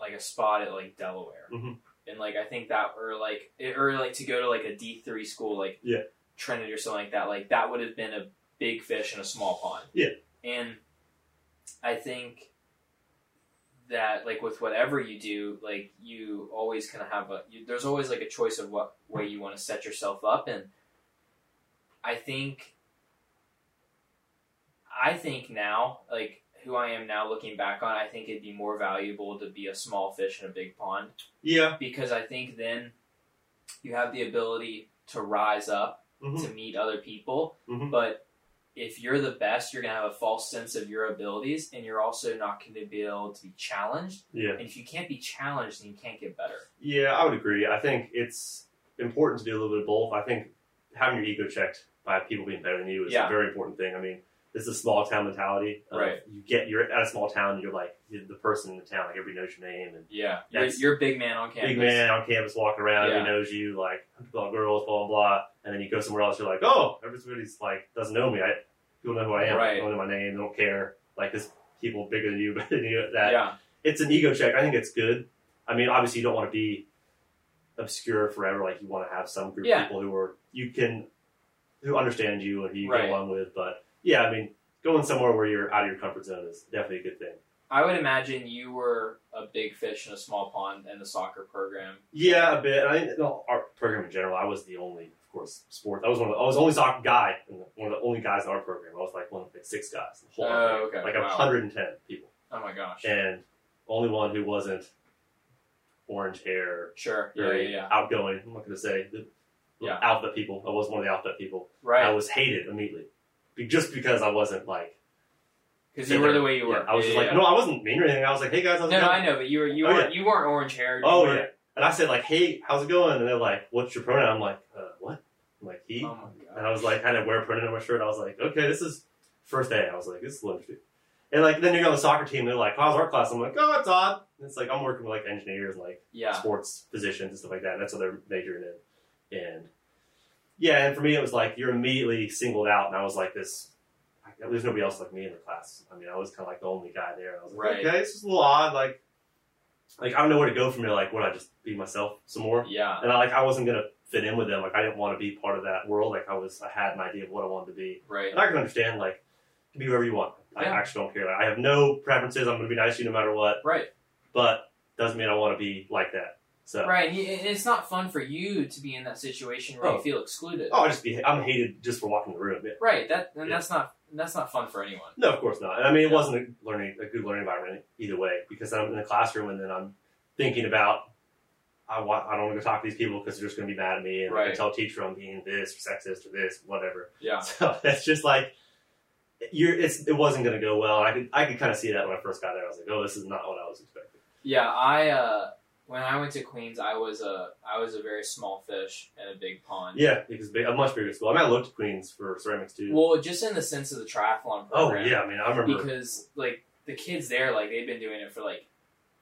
like a spot at like Delaware, Mhm. and like I think that or like it, or like to go to like a D three school like Yeah. Trinity or something like that. Like that would have been a big fish in a small pond. Yeah. And I think that like with whatever you do, like you always kind of have a you, there's always like a choice of what way you want to set yourself up, and I think I think now like who I am now looking back on, I think it'd be more valuable to be a small fish in a big pond Yeah. because I think then you have the ability to rise up Mhm. to meet other people. Mhm. But if you're the best, you're going to have a false sense of your abilities and you're also not going to be able to be challenged. Yeah. And if you can't be challenged, then you can't get better. Yeah, I would agree. I think it's important to do a little bit of both. I think having your ego checked by people being better than you is Yeah. a very important thing. I mean, this is a small town mentality. of Right. You get you're at a small town, and you're like you're the person in the town. Like everybody knows your name, and Yeah, you're, you're a big man on campus. big man on campus walking around. Yeah. Everybody knows you. Like blah girls, blah blah blah. And then you go somewhere else, you're like, oh, everybody's like doesn't know me. I people know who I am. Right. They don't know my name. They don't care. Like this people bigger than you, but you. That Yeah, it's an ego check. I think it's good. I mean, obviously, you don't want to be obscure forever. Like you want to have some group Yeah. of people who are you can who understand you and who you Right. get along with. But yeah, I mean, going somewhere where you're out of your comfort zone is definitely a good thing. I would imagine you were a big fish in a small pond in the soccer program. Yeah, a bit. I think art program in general. I was the only, of course, sport. I was one of the, I was the only soccer guy one of the only guys in our program. I was like one of the six guys. in The whole Oh, okay. like wow. 110 people, Oh my gosh. and only one who wasn't orange hair, Sure. Yeah, yeah, yeah. outgoing. I'm not going to say the, Yeah. alphabet people. I was one of the alphabet people. Right. I was hated immediately, just because I wasn't like. Because you were the way you yeah, were. I was Yeah, just yeah, like, no, I wasn't mean or anything. I was like, hey guys, how's No, it no. I know, but you were you Oh, weren't you weren't orange haired. Oh yeah, and I said like, hey, how's it going? And they're like, what's your pronoun? I'm like, uh, what? I'm like he. Oh. And I was like, I to wear a pronoun on my shirt. I was like, okay, this is first day. I was like, this is interesting. And like, then you're on the soccer team. They're like, how's our class? I'm like, oh, it's odd. And it's like I'm working with like engineers, like Yeah. sports positions and stuff like that. And that's what they're majoring in. And yeah, and for me, it was like you're immediately singled out, and I was like this. There's nobody else like me in the class. I mean, I was kind of like the only guy there. I was like, Right. okay, this is a little odd. Like, like I don't know where to go from here. Like, would I just be myself some more? Yeah. And I like I wasn't gonna fit in with them. Like I didn't want to be part of that world. Like I was, I had an idea of what I wanted to be, Right. and I can understand. Like, you can be whoever you want. I Yeah. actually don't care. Like, I have no preferences. I'm gonna be nice to you no matter what. Right. But doesn't mean I want to be like that. So Right. And it's not fun for you to be in that situation where Oh. you feel excluded. oh, I just be I'm hated just for walking the room. Yeah. Right. That and Yeah. that's not that's not fun for anyone. No, of course not. And I mean, it Yeah. wasn't a learning a good learning environment either way because I'm in the classroom and then I'm thinking about. I want. I don't want to talk to these people because they're just going to be mad at me, and I can tell teacher I'm being this or sexist or this, whatever. Yeah. So that's just like you're. It's it wasn't going to go well. I could I could kind of see that when I first got there. I was like, oh, this is not what I was expecting. Yeah. I uh when I went to Queens, I was a I was a very small fish in a big pond. Yeah, because big, a much bigger school. I mean, I looked at Queens for ceramics too. Well, just in the sense of the triathlon program. oh yeah, I mean, I remember. Because like the kids there, like they've been doing it for like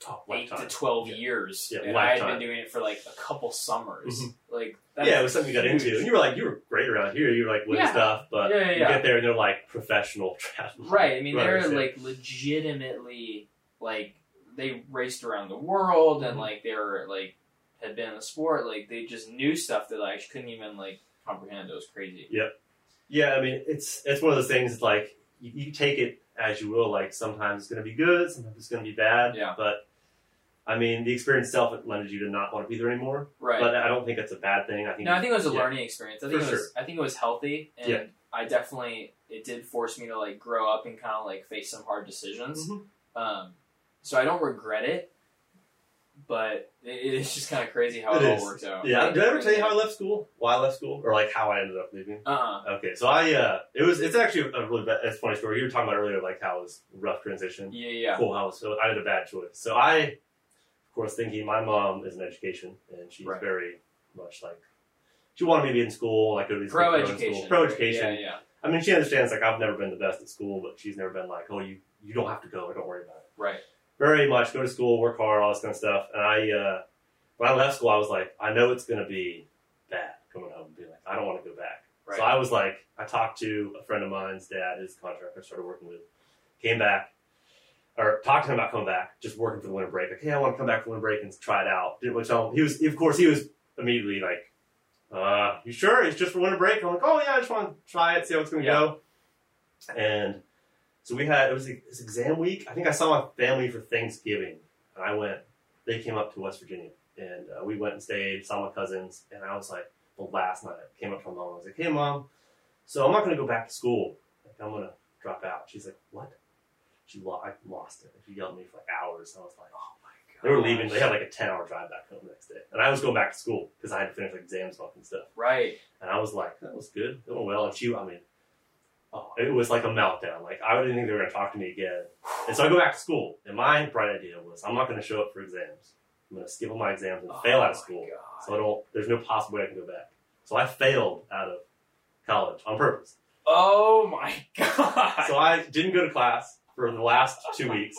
oh, eight lifetime. to twelve Yeah. years, Yeah, and I had been doing it for like a couple summers. Mhm. Like yeah, it was something you got into, and you were like, you were great around here. You were like winning Yeah. stuff, but Yeah, you get there and they're like professional triathlon Right. I mean, runners, they're like legitimately like they raced around the world and Mhm. like they were like had been in the sport. Like they just knew stuff that I couldn't even like comprehend. It was crazy. Yep. Yeah, I mean, it's it's one of those things like you, you take it as you will. Like sometimes it's going to be good, sometimes it's going to be bad. Yeah. But I mean, the experience itself it led you to not want to be there anymore. Right. But I don't think that's a bad thing. I think no, I think it was a yeah. learning experience. I think it was. I think it was healthy, and Yeah. I definitely it did force me to like grow up and kind of like face some hard decisions. Mhm. Um, so I don't regret it, but it, it's just kind of crazy how it, It all is. worked out. Yeah. Like, Did I ever tell you how I left school? Why I left school, or like how I ended up leaving? Uh-uh. Okay, so I uh, it was it's actually a really bad, it's funny story. You were talking about earlier, like how it was rough transition. Yeah, yeah. Cool house. So I did a bad choice. So I, of course, thinking my mom is in education and she's Right. very much like she wanted me to be in school, like go to these Pro education. Pro education. Yeah, yeah. I mean, she understands like I've never been the best at school, but she's never been like, oh, you you don't have to go, don't worry about it. Right. Very much go to school, work hard, all this kind of stuff. And I, uh, when I left school, I was like, I know it's going to be bad coming home and being like, I don't want to go back. Right. So I was like, I talked to a friend of mine's dad, his contractor, I started working with, came back, or talked to him about coming back, just working for the winter break. Like, hey, I want to come back for winter break and try it out. Didn't want to tell him. He was, of course, he was immediately like, uh, you sure? It's just for winter break? I'm like, oh yeah, I just want to try it, see how it's going to Yeah. go. And so we had, it was, it was exam week. I think I saw my family for Thanksgiving. And I went, they came up to West Virginia. And uh, we went and stayed, saw my cousins. And I was like, the last night, I came up to my mom. I was like, hey, mom, so I'm not going to go back to school. Like, I'm going to drop out. She's like, what? She lo- I lost it. She yelled at me for like hours. I was like, oh my god. They were leaving. They had like a 10 hour drive back home the next day. And I was going back to school because I had to finish like exams and stuff. Right. And I was like, that was good. It went well. And she, I mean, oh, it was like a meltdown. Like, I didn't think they were going to talk to me again. And so I go back to school. And my bright idea was, I'm not going to show up for exams. I'm going to skip all my exams and oh fail out of Oh school. God. So I don't, there's no possible way I can go back. So I failed out of college on purpose. Oh my god. So I didn't go to class for the last two weeks.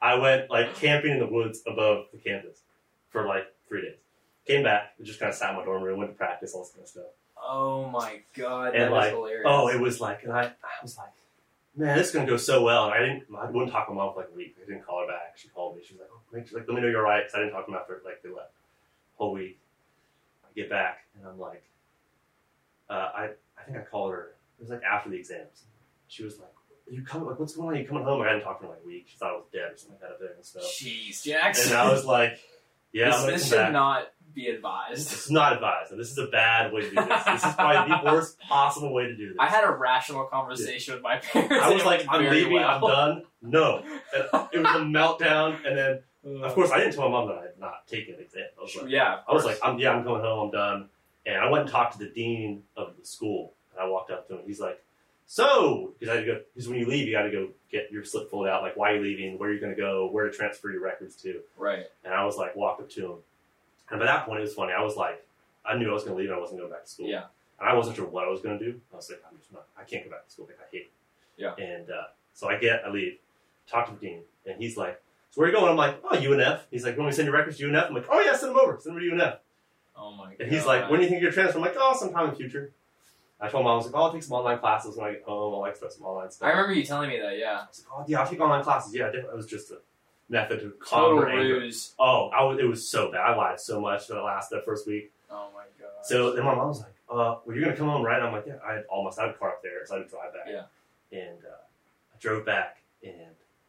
I went like camping in the woods above the campus for like three days. Came back, just kind of sat in my dorm room, went to practice, all this kind of stuff. Oh my god. And, that like, hilarious. Oh, it was like, and I, I was like, man, this is gonna go so well. And I didn't, I wouldn't talk to my mom for like a week. I didn't call her back. She called me. She was like, oh, make sure, like, let me know you're right. Cause I didn't talk to them after like the whole week. I get back and I'm like, uh, I, I think I called her. It was like after the exams. She was like, you coming? Like, what's going on? You coming home? I hadn't talked to her in like a week. She thought I was dead or something like that. And stuff. Jeez, Jackson. And I was like, yeah, this, I'm this should back. not be advised. This is not advised. and This is a bad way to do this. This is probably the worst possible way to do this. I had a rational conversation with my parents. I was like, I'm leaving, I'm done. No. And it was a meltdown, and then, of course, I didn't tell my mom that I had not taken the exam. I was like, yeah, I was like, I'm, yeah, I'm going home, I'm done. And I went and talked to the dean of the school, and I walked up to him. He's like, so, because I had to go, because when you leave, you got to go get your slip filled out, like why are you leaving, where are you're going to go, where to transfer your records to. right. And I was like, walked up to him. And by that point, it was funny. I was like, I knew I was going to leave and I wasn't going back to school. Yeah. And I wasn't sure what I was going to do. I was like, I'm just not, I can't go back to school. Like, I hate it. Yeah. And uh, so I get, I leave, talk to the dean, and he's like, so where are you going? I'm like, oh, UNF. He's like, you want me to send your records to UNF? I'm like, oh, yeah, send them over. Send them to UNF. Oh my god. And he's like, when do you think you're transfer? I'm like, oh, sometime in the future. I told him I was like, oh, I'll take some online classes when I get home. I'll like some online stuff. I remember you telling me that. Yeah. I was like, oh, yeah, I'll take online classes. Yeah, it was just a method to calm Total her anger. ruse. Oh, I was, it was so bad. I lied so much for the last that first week. Oh my god. So then my mom was like, uh, well, you're going to come home, right? I'm like, yeah, I had almost, I had a car up there, so I had to drive back. Yeah. And uh, I drove back, and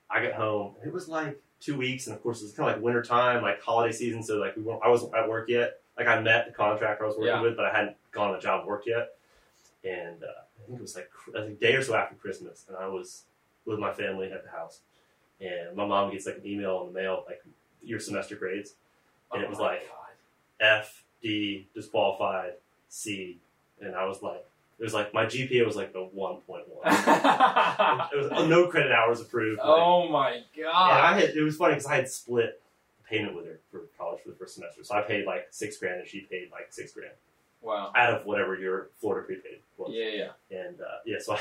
I got home, and it was like two weeks, and of course, it was kind of like winter time, like holiday season, so like we weren't, I wasn't at work yet. Like I met the contractor I was working Yeah. with, but I hadn't gone to the job work yet. And uh, I think it was like a day or so after Christmas, and I was with my family at the house. And my mom gets like an email in the mail, like your semester grades. and it was Oh like- F, D, disqualified, C, and I was like, it was like my GPA was like a one point one. It was uh, no credit hours approved. like- oh my god! and god. I had it was funny because I had split payment with her for college for the first semester, so I paid like six grand and she paid like six grand Wow. out of whatever your Florida prepaid was. Yeah, yeah. And uh, yeah, so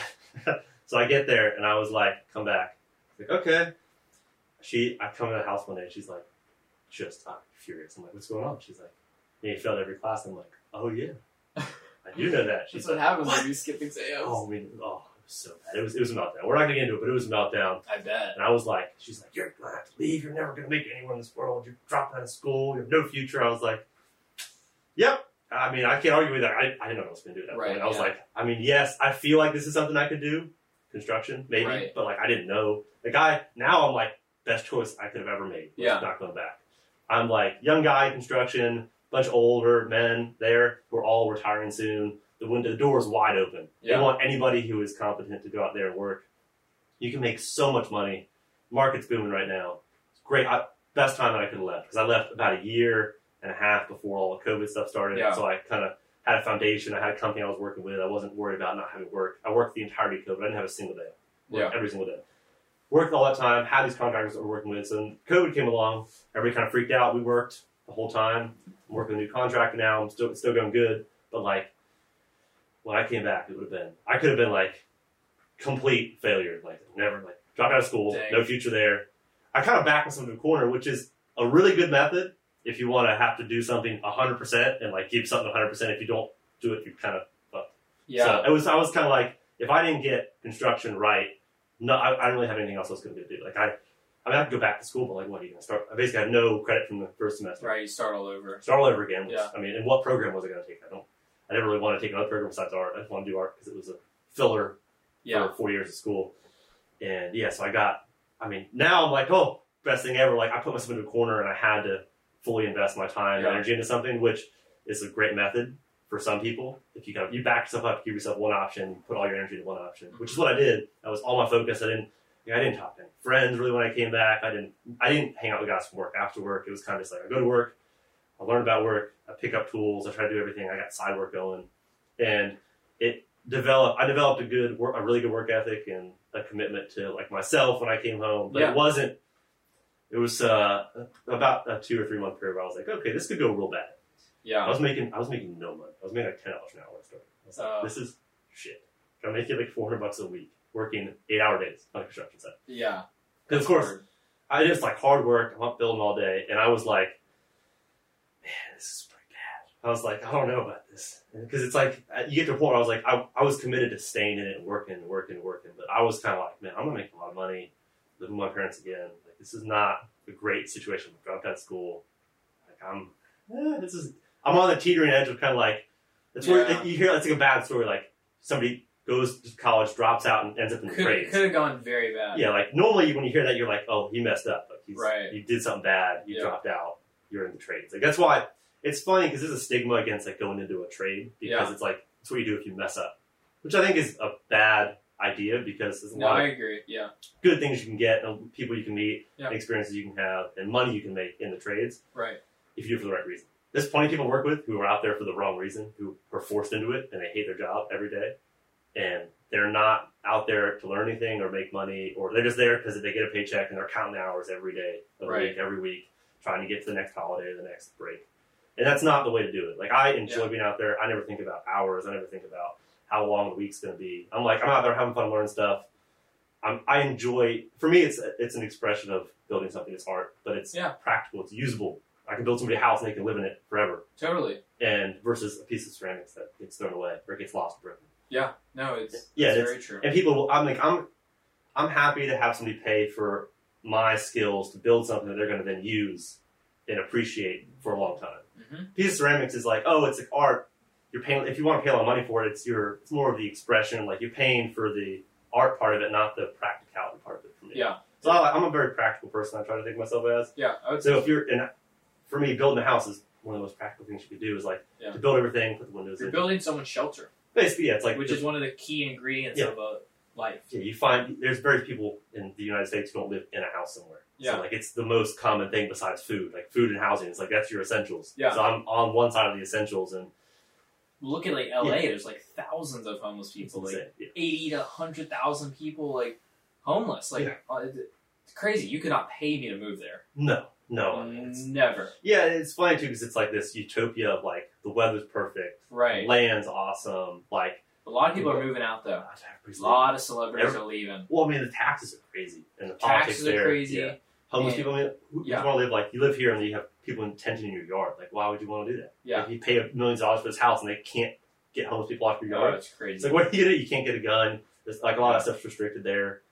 I, so I get there and I was like, come back. Like, okay. She, I come in the house one day and she's like, just uh, furious. I'm like, what's going on? She's like, yeah, you failed every class. I'm like, oh yeah, I do know that. She's That's what like, happens "What?" when you skip exams. Oh, I mean, oh, it was so bad. It was, it was a meltdown. We're not gonna get into it, but it was a meltdown. I bet. And I was like, she's like, you're gonna have to leave. You're never gonna make it anywhere in this world. You're dropping out of school. You have no future. I was like, yep. I mean, I can't argue with that. I, I didn't know I was gonna do. At that Right, point. I was yeah. like, I mean, yes, I feel like this is something I could do, construction maybe, Right. but like I didn't know. The guy now I'm like best choice I could have ever made. Yeah. not going back. I'm like young guy construction, bunch of older men there who are all retiring soon. The window, the door is wide open. Yeah. They want anybody who is competent to go out there and work. You can make so much money. Market's booming right now. It's great. I, best time that I could have left because I left about a year and a half before all the COVID stuff started. Yeah. So I kind of had a foundation. I had a company I was working with. I wasn't worried about not having work. I worked the entirety of COVID. I didn't have a single day. Yeah. Every single day. Worked all that time. Had these contractors that we're working with. So COVID came along, everybody kind of freaked out. We worked the whole time. I'm working a new contractor now. I'm still it's still going good. But like when I came back, it would have been I could have been like complete failure. Like never like dropped out of school, Dang. no future there. I kind of backed myself into a corner, which is a really good method if you want to have to do something 100% and like keep something 100%. If you don't do it, you kind of Yeah. so it was. I was kind of like, if I didn't get construction right, no, I, I didn't really have anything else I was going to do. Like I, I mean, I have to go back to school, but like, what are you going to start? I basically had no credit from the first semester. right. You start all over. Start all over again. Which, Yeah. I mean, and what program was I going to take? I don't. I didn't really want to take another program besides art. I just want to do art because it was a filler Yeah. for four years of school. And yeah, so I got. I mean, now I'm like, oh, best thing ever. Like I put myself into a corner and I had to fully invest my time Yeah. and energy into something, which is a great method for some people. If you kind of you back yourself up, give yourself one option, put all your energy to one option, which is what I did. That was all my focus. I didn't. Yeah, I didn't talk to any friends really when I came back. I didn't. I didn't hang out with guys from work after work. It was kind of just like I go to work, I learn about work, I pick up tools, I try to do everything. I got side work going, and it developed. I developed a good, work, a really good work ethic and a commitment to like myself when I came home. But Yeah. it wasn't. It was uh, about a two or three month period where I was like, okay, this could go real bad. I was making I was making no money. I was making like ten dollars an hour when I started. I was like, Uh. this is shit. I'm making like 400 bucks a week, working eight hour days on a construction site. Yeah. Because of course, I just like hard work. I'm up building all day, and I was like, man, this is pretty bad. I was like, I don't know about this because it's like uh, you get to a point where I was like, I, I was committed to staying in it and working and working and working, but I was kind of like, man, I'm gonna make a lot of money, living with my parents again. Like this is not a great situation. I dropped out of school. Like I'm, eh, this is. I'm on the teetering edge of kind of like, it's where Yeah. you hear it's like a bad story. Like somebody goes to college, drops out, and ends up in the Could trades. could have gone very bad. Yeah, like normally when you hear that, you're like, oh, he messed up. Like he's, Right. he did something bad. You Yeah. dropped out. You're in the trades. Like that's why it's funny because there's a stigma against like going into a trade because Yeah. it's like it's what you do if you mess up, which I think is a bad idea because there's a No, lot I of agree. Yeah. good things you can get, and people you can meet, Yeah. experiences you can have, and money you can make in the trades Right. if you do it for the right reason. There's plenty of people I work with who are out there for the wrong reason, who are forced into it and they hate their job every day. And they're not out there to learn anything or make money, or they're just there because they get a paycheck and they're counting hours every day Right. week, every week, trying to get to the next holiday or the next break. And that's not the way to do it. Like, I enjoy Yeah. being out there. I never think about hours. I never think about how long the week's going to be. I'm like, I'm out there having fun, learning stuff. I'm, I enjoy. For me, it's it's an expression of building something. It's art, but it's Yeah. practical. It's usable. I can build somebody a house and they can live in it forever. Totally. And versus a piece of ceramics that gets thrown away or gets lost or broken. Yeah. No, it's Yeah, it's it's- very true. And people, will- I'm like, I'm, I'm happy to have somebody pay for my skills to build something that they're going to then use and appreciate for a long time. hmm Piece of ceramics is like, oh, it's like art. You're paying if you want to pay a lot of money for it. It's your, it's more of the expression. Like you're paying for the art part of it, not the practicality part of it. For me. Yeah. So I, I'm a very practical person. I try to think of myself as. Yeah. I would say. So if you're, and for me, building a house is one of the most practical things you could do. Is like Yeah. to build everything, put the windows You're in. building someone's shelter, Basically, yeah, it's like which is one of the key ingredients Yeah. of a life. yeah, you find there's very few people in the United States who don't live in a house somewhere. Yeah. So like it's the most common thing besides food, like food and housing. It's like that's your essentials. Yeah. So I'm on one side of the essentials, and Look at like LA. There's like thousands of homeless people. Like. Yeah. eighty to hundred thousand people like homeless. Like Yeah. uh, it's crazy. You could not pay me to move there. No, no. it's- Never. yeah, it's funny too because it's like this utopia of like the weather's perfect, Right. land's awesome, like A lot of people are moving out though. A lot of celebrities are leaving. Well, I mean, the taxes are crazy, and the politics are there. crazy. Yeah. Homeless And- people, I mean, who Yeah. you want to live like you live here and you have people in tension in your yard. Like, why would you want to do that? Yeah. Like, you pay millions of dollars for this house and they can't get homeless people off your Oh, yard. it's crazy. It's like, what do you do? You can't get a gun. There's like a lot of stuff's restricted there.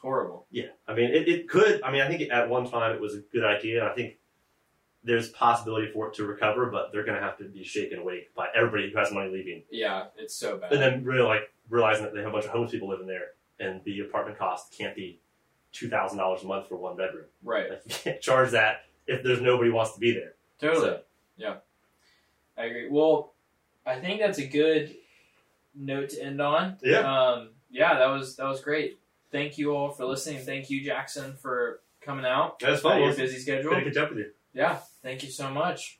Horrible. Yeah, I mean, it, it could. I mean, I think at one time it was a good idea. I think there's possibility for it to recover, but they're going to have to be shaken awake by everybody who has money leaving, Yeah, it's so bad. and then really like realizing that they have a bunch of homeless people living there, and the apartment cost can't be two thousand dollars a month for one bedroom. right. Like, you can't charge that if there's nobody wants to be there. Totally. So- Yeah. I agree. Well, I think that's a good note to end on. Yeah. Um, yeah, that was that was great. Thank you all for listening. Thank you, Jackson, for coming out. That's At fun. your busy schedule. good to catch up with you. Yeah. Thank you so much.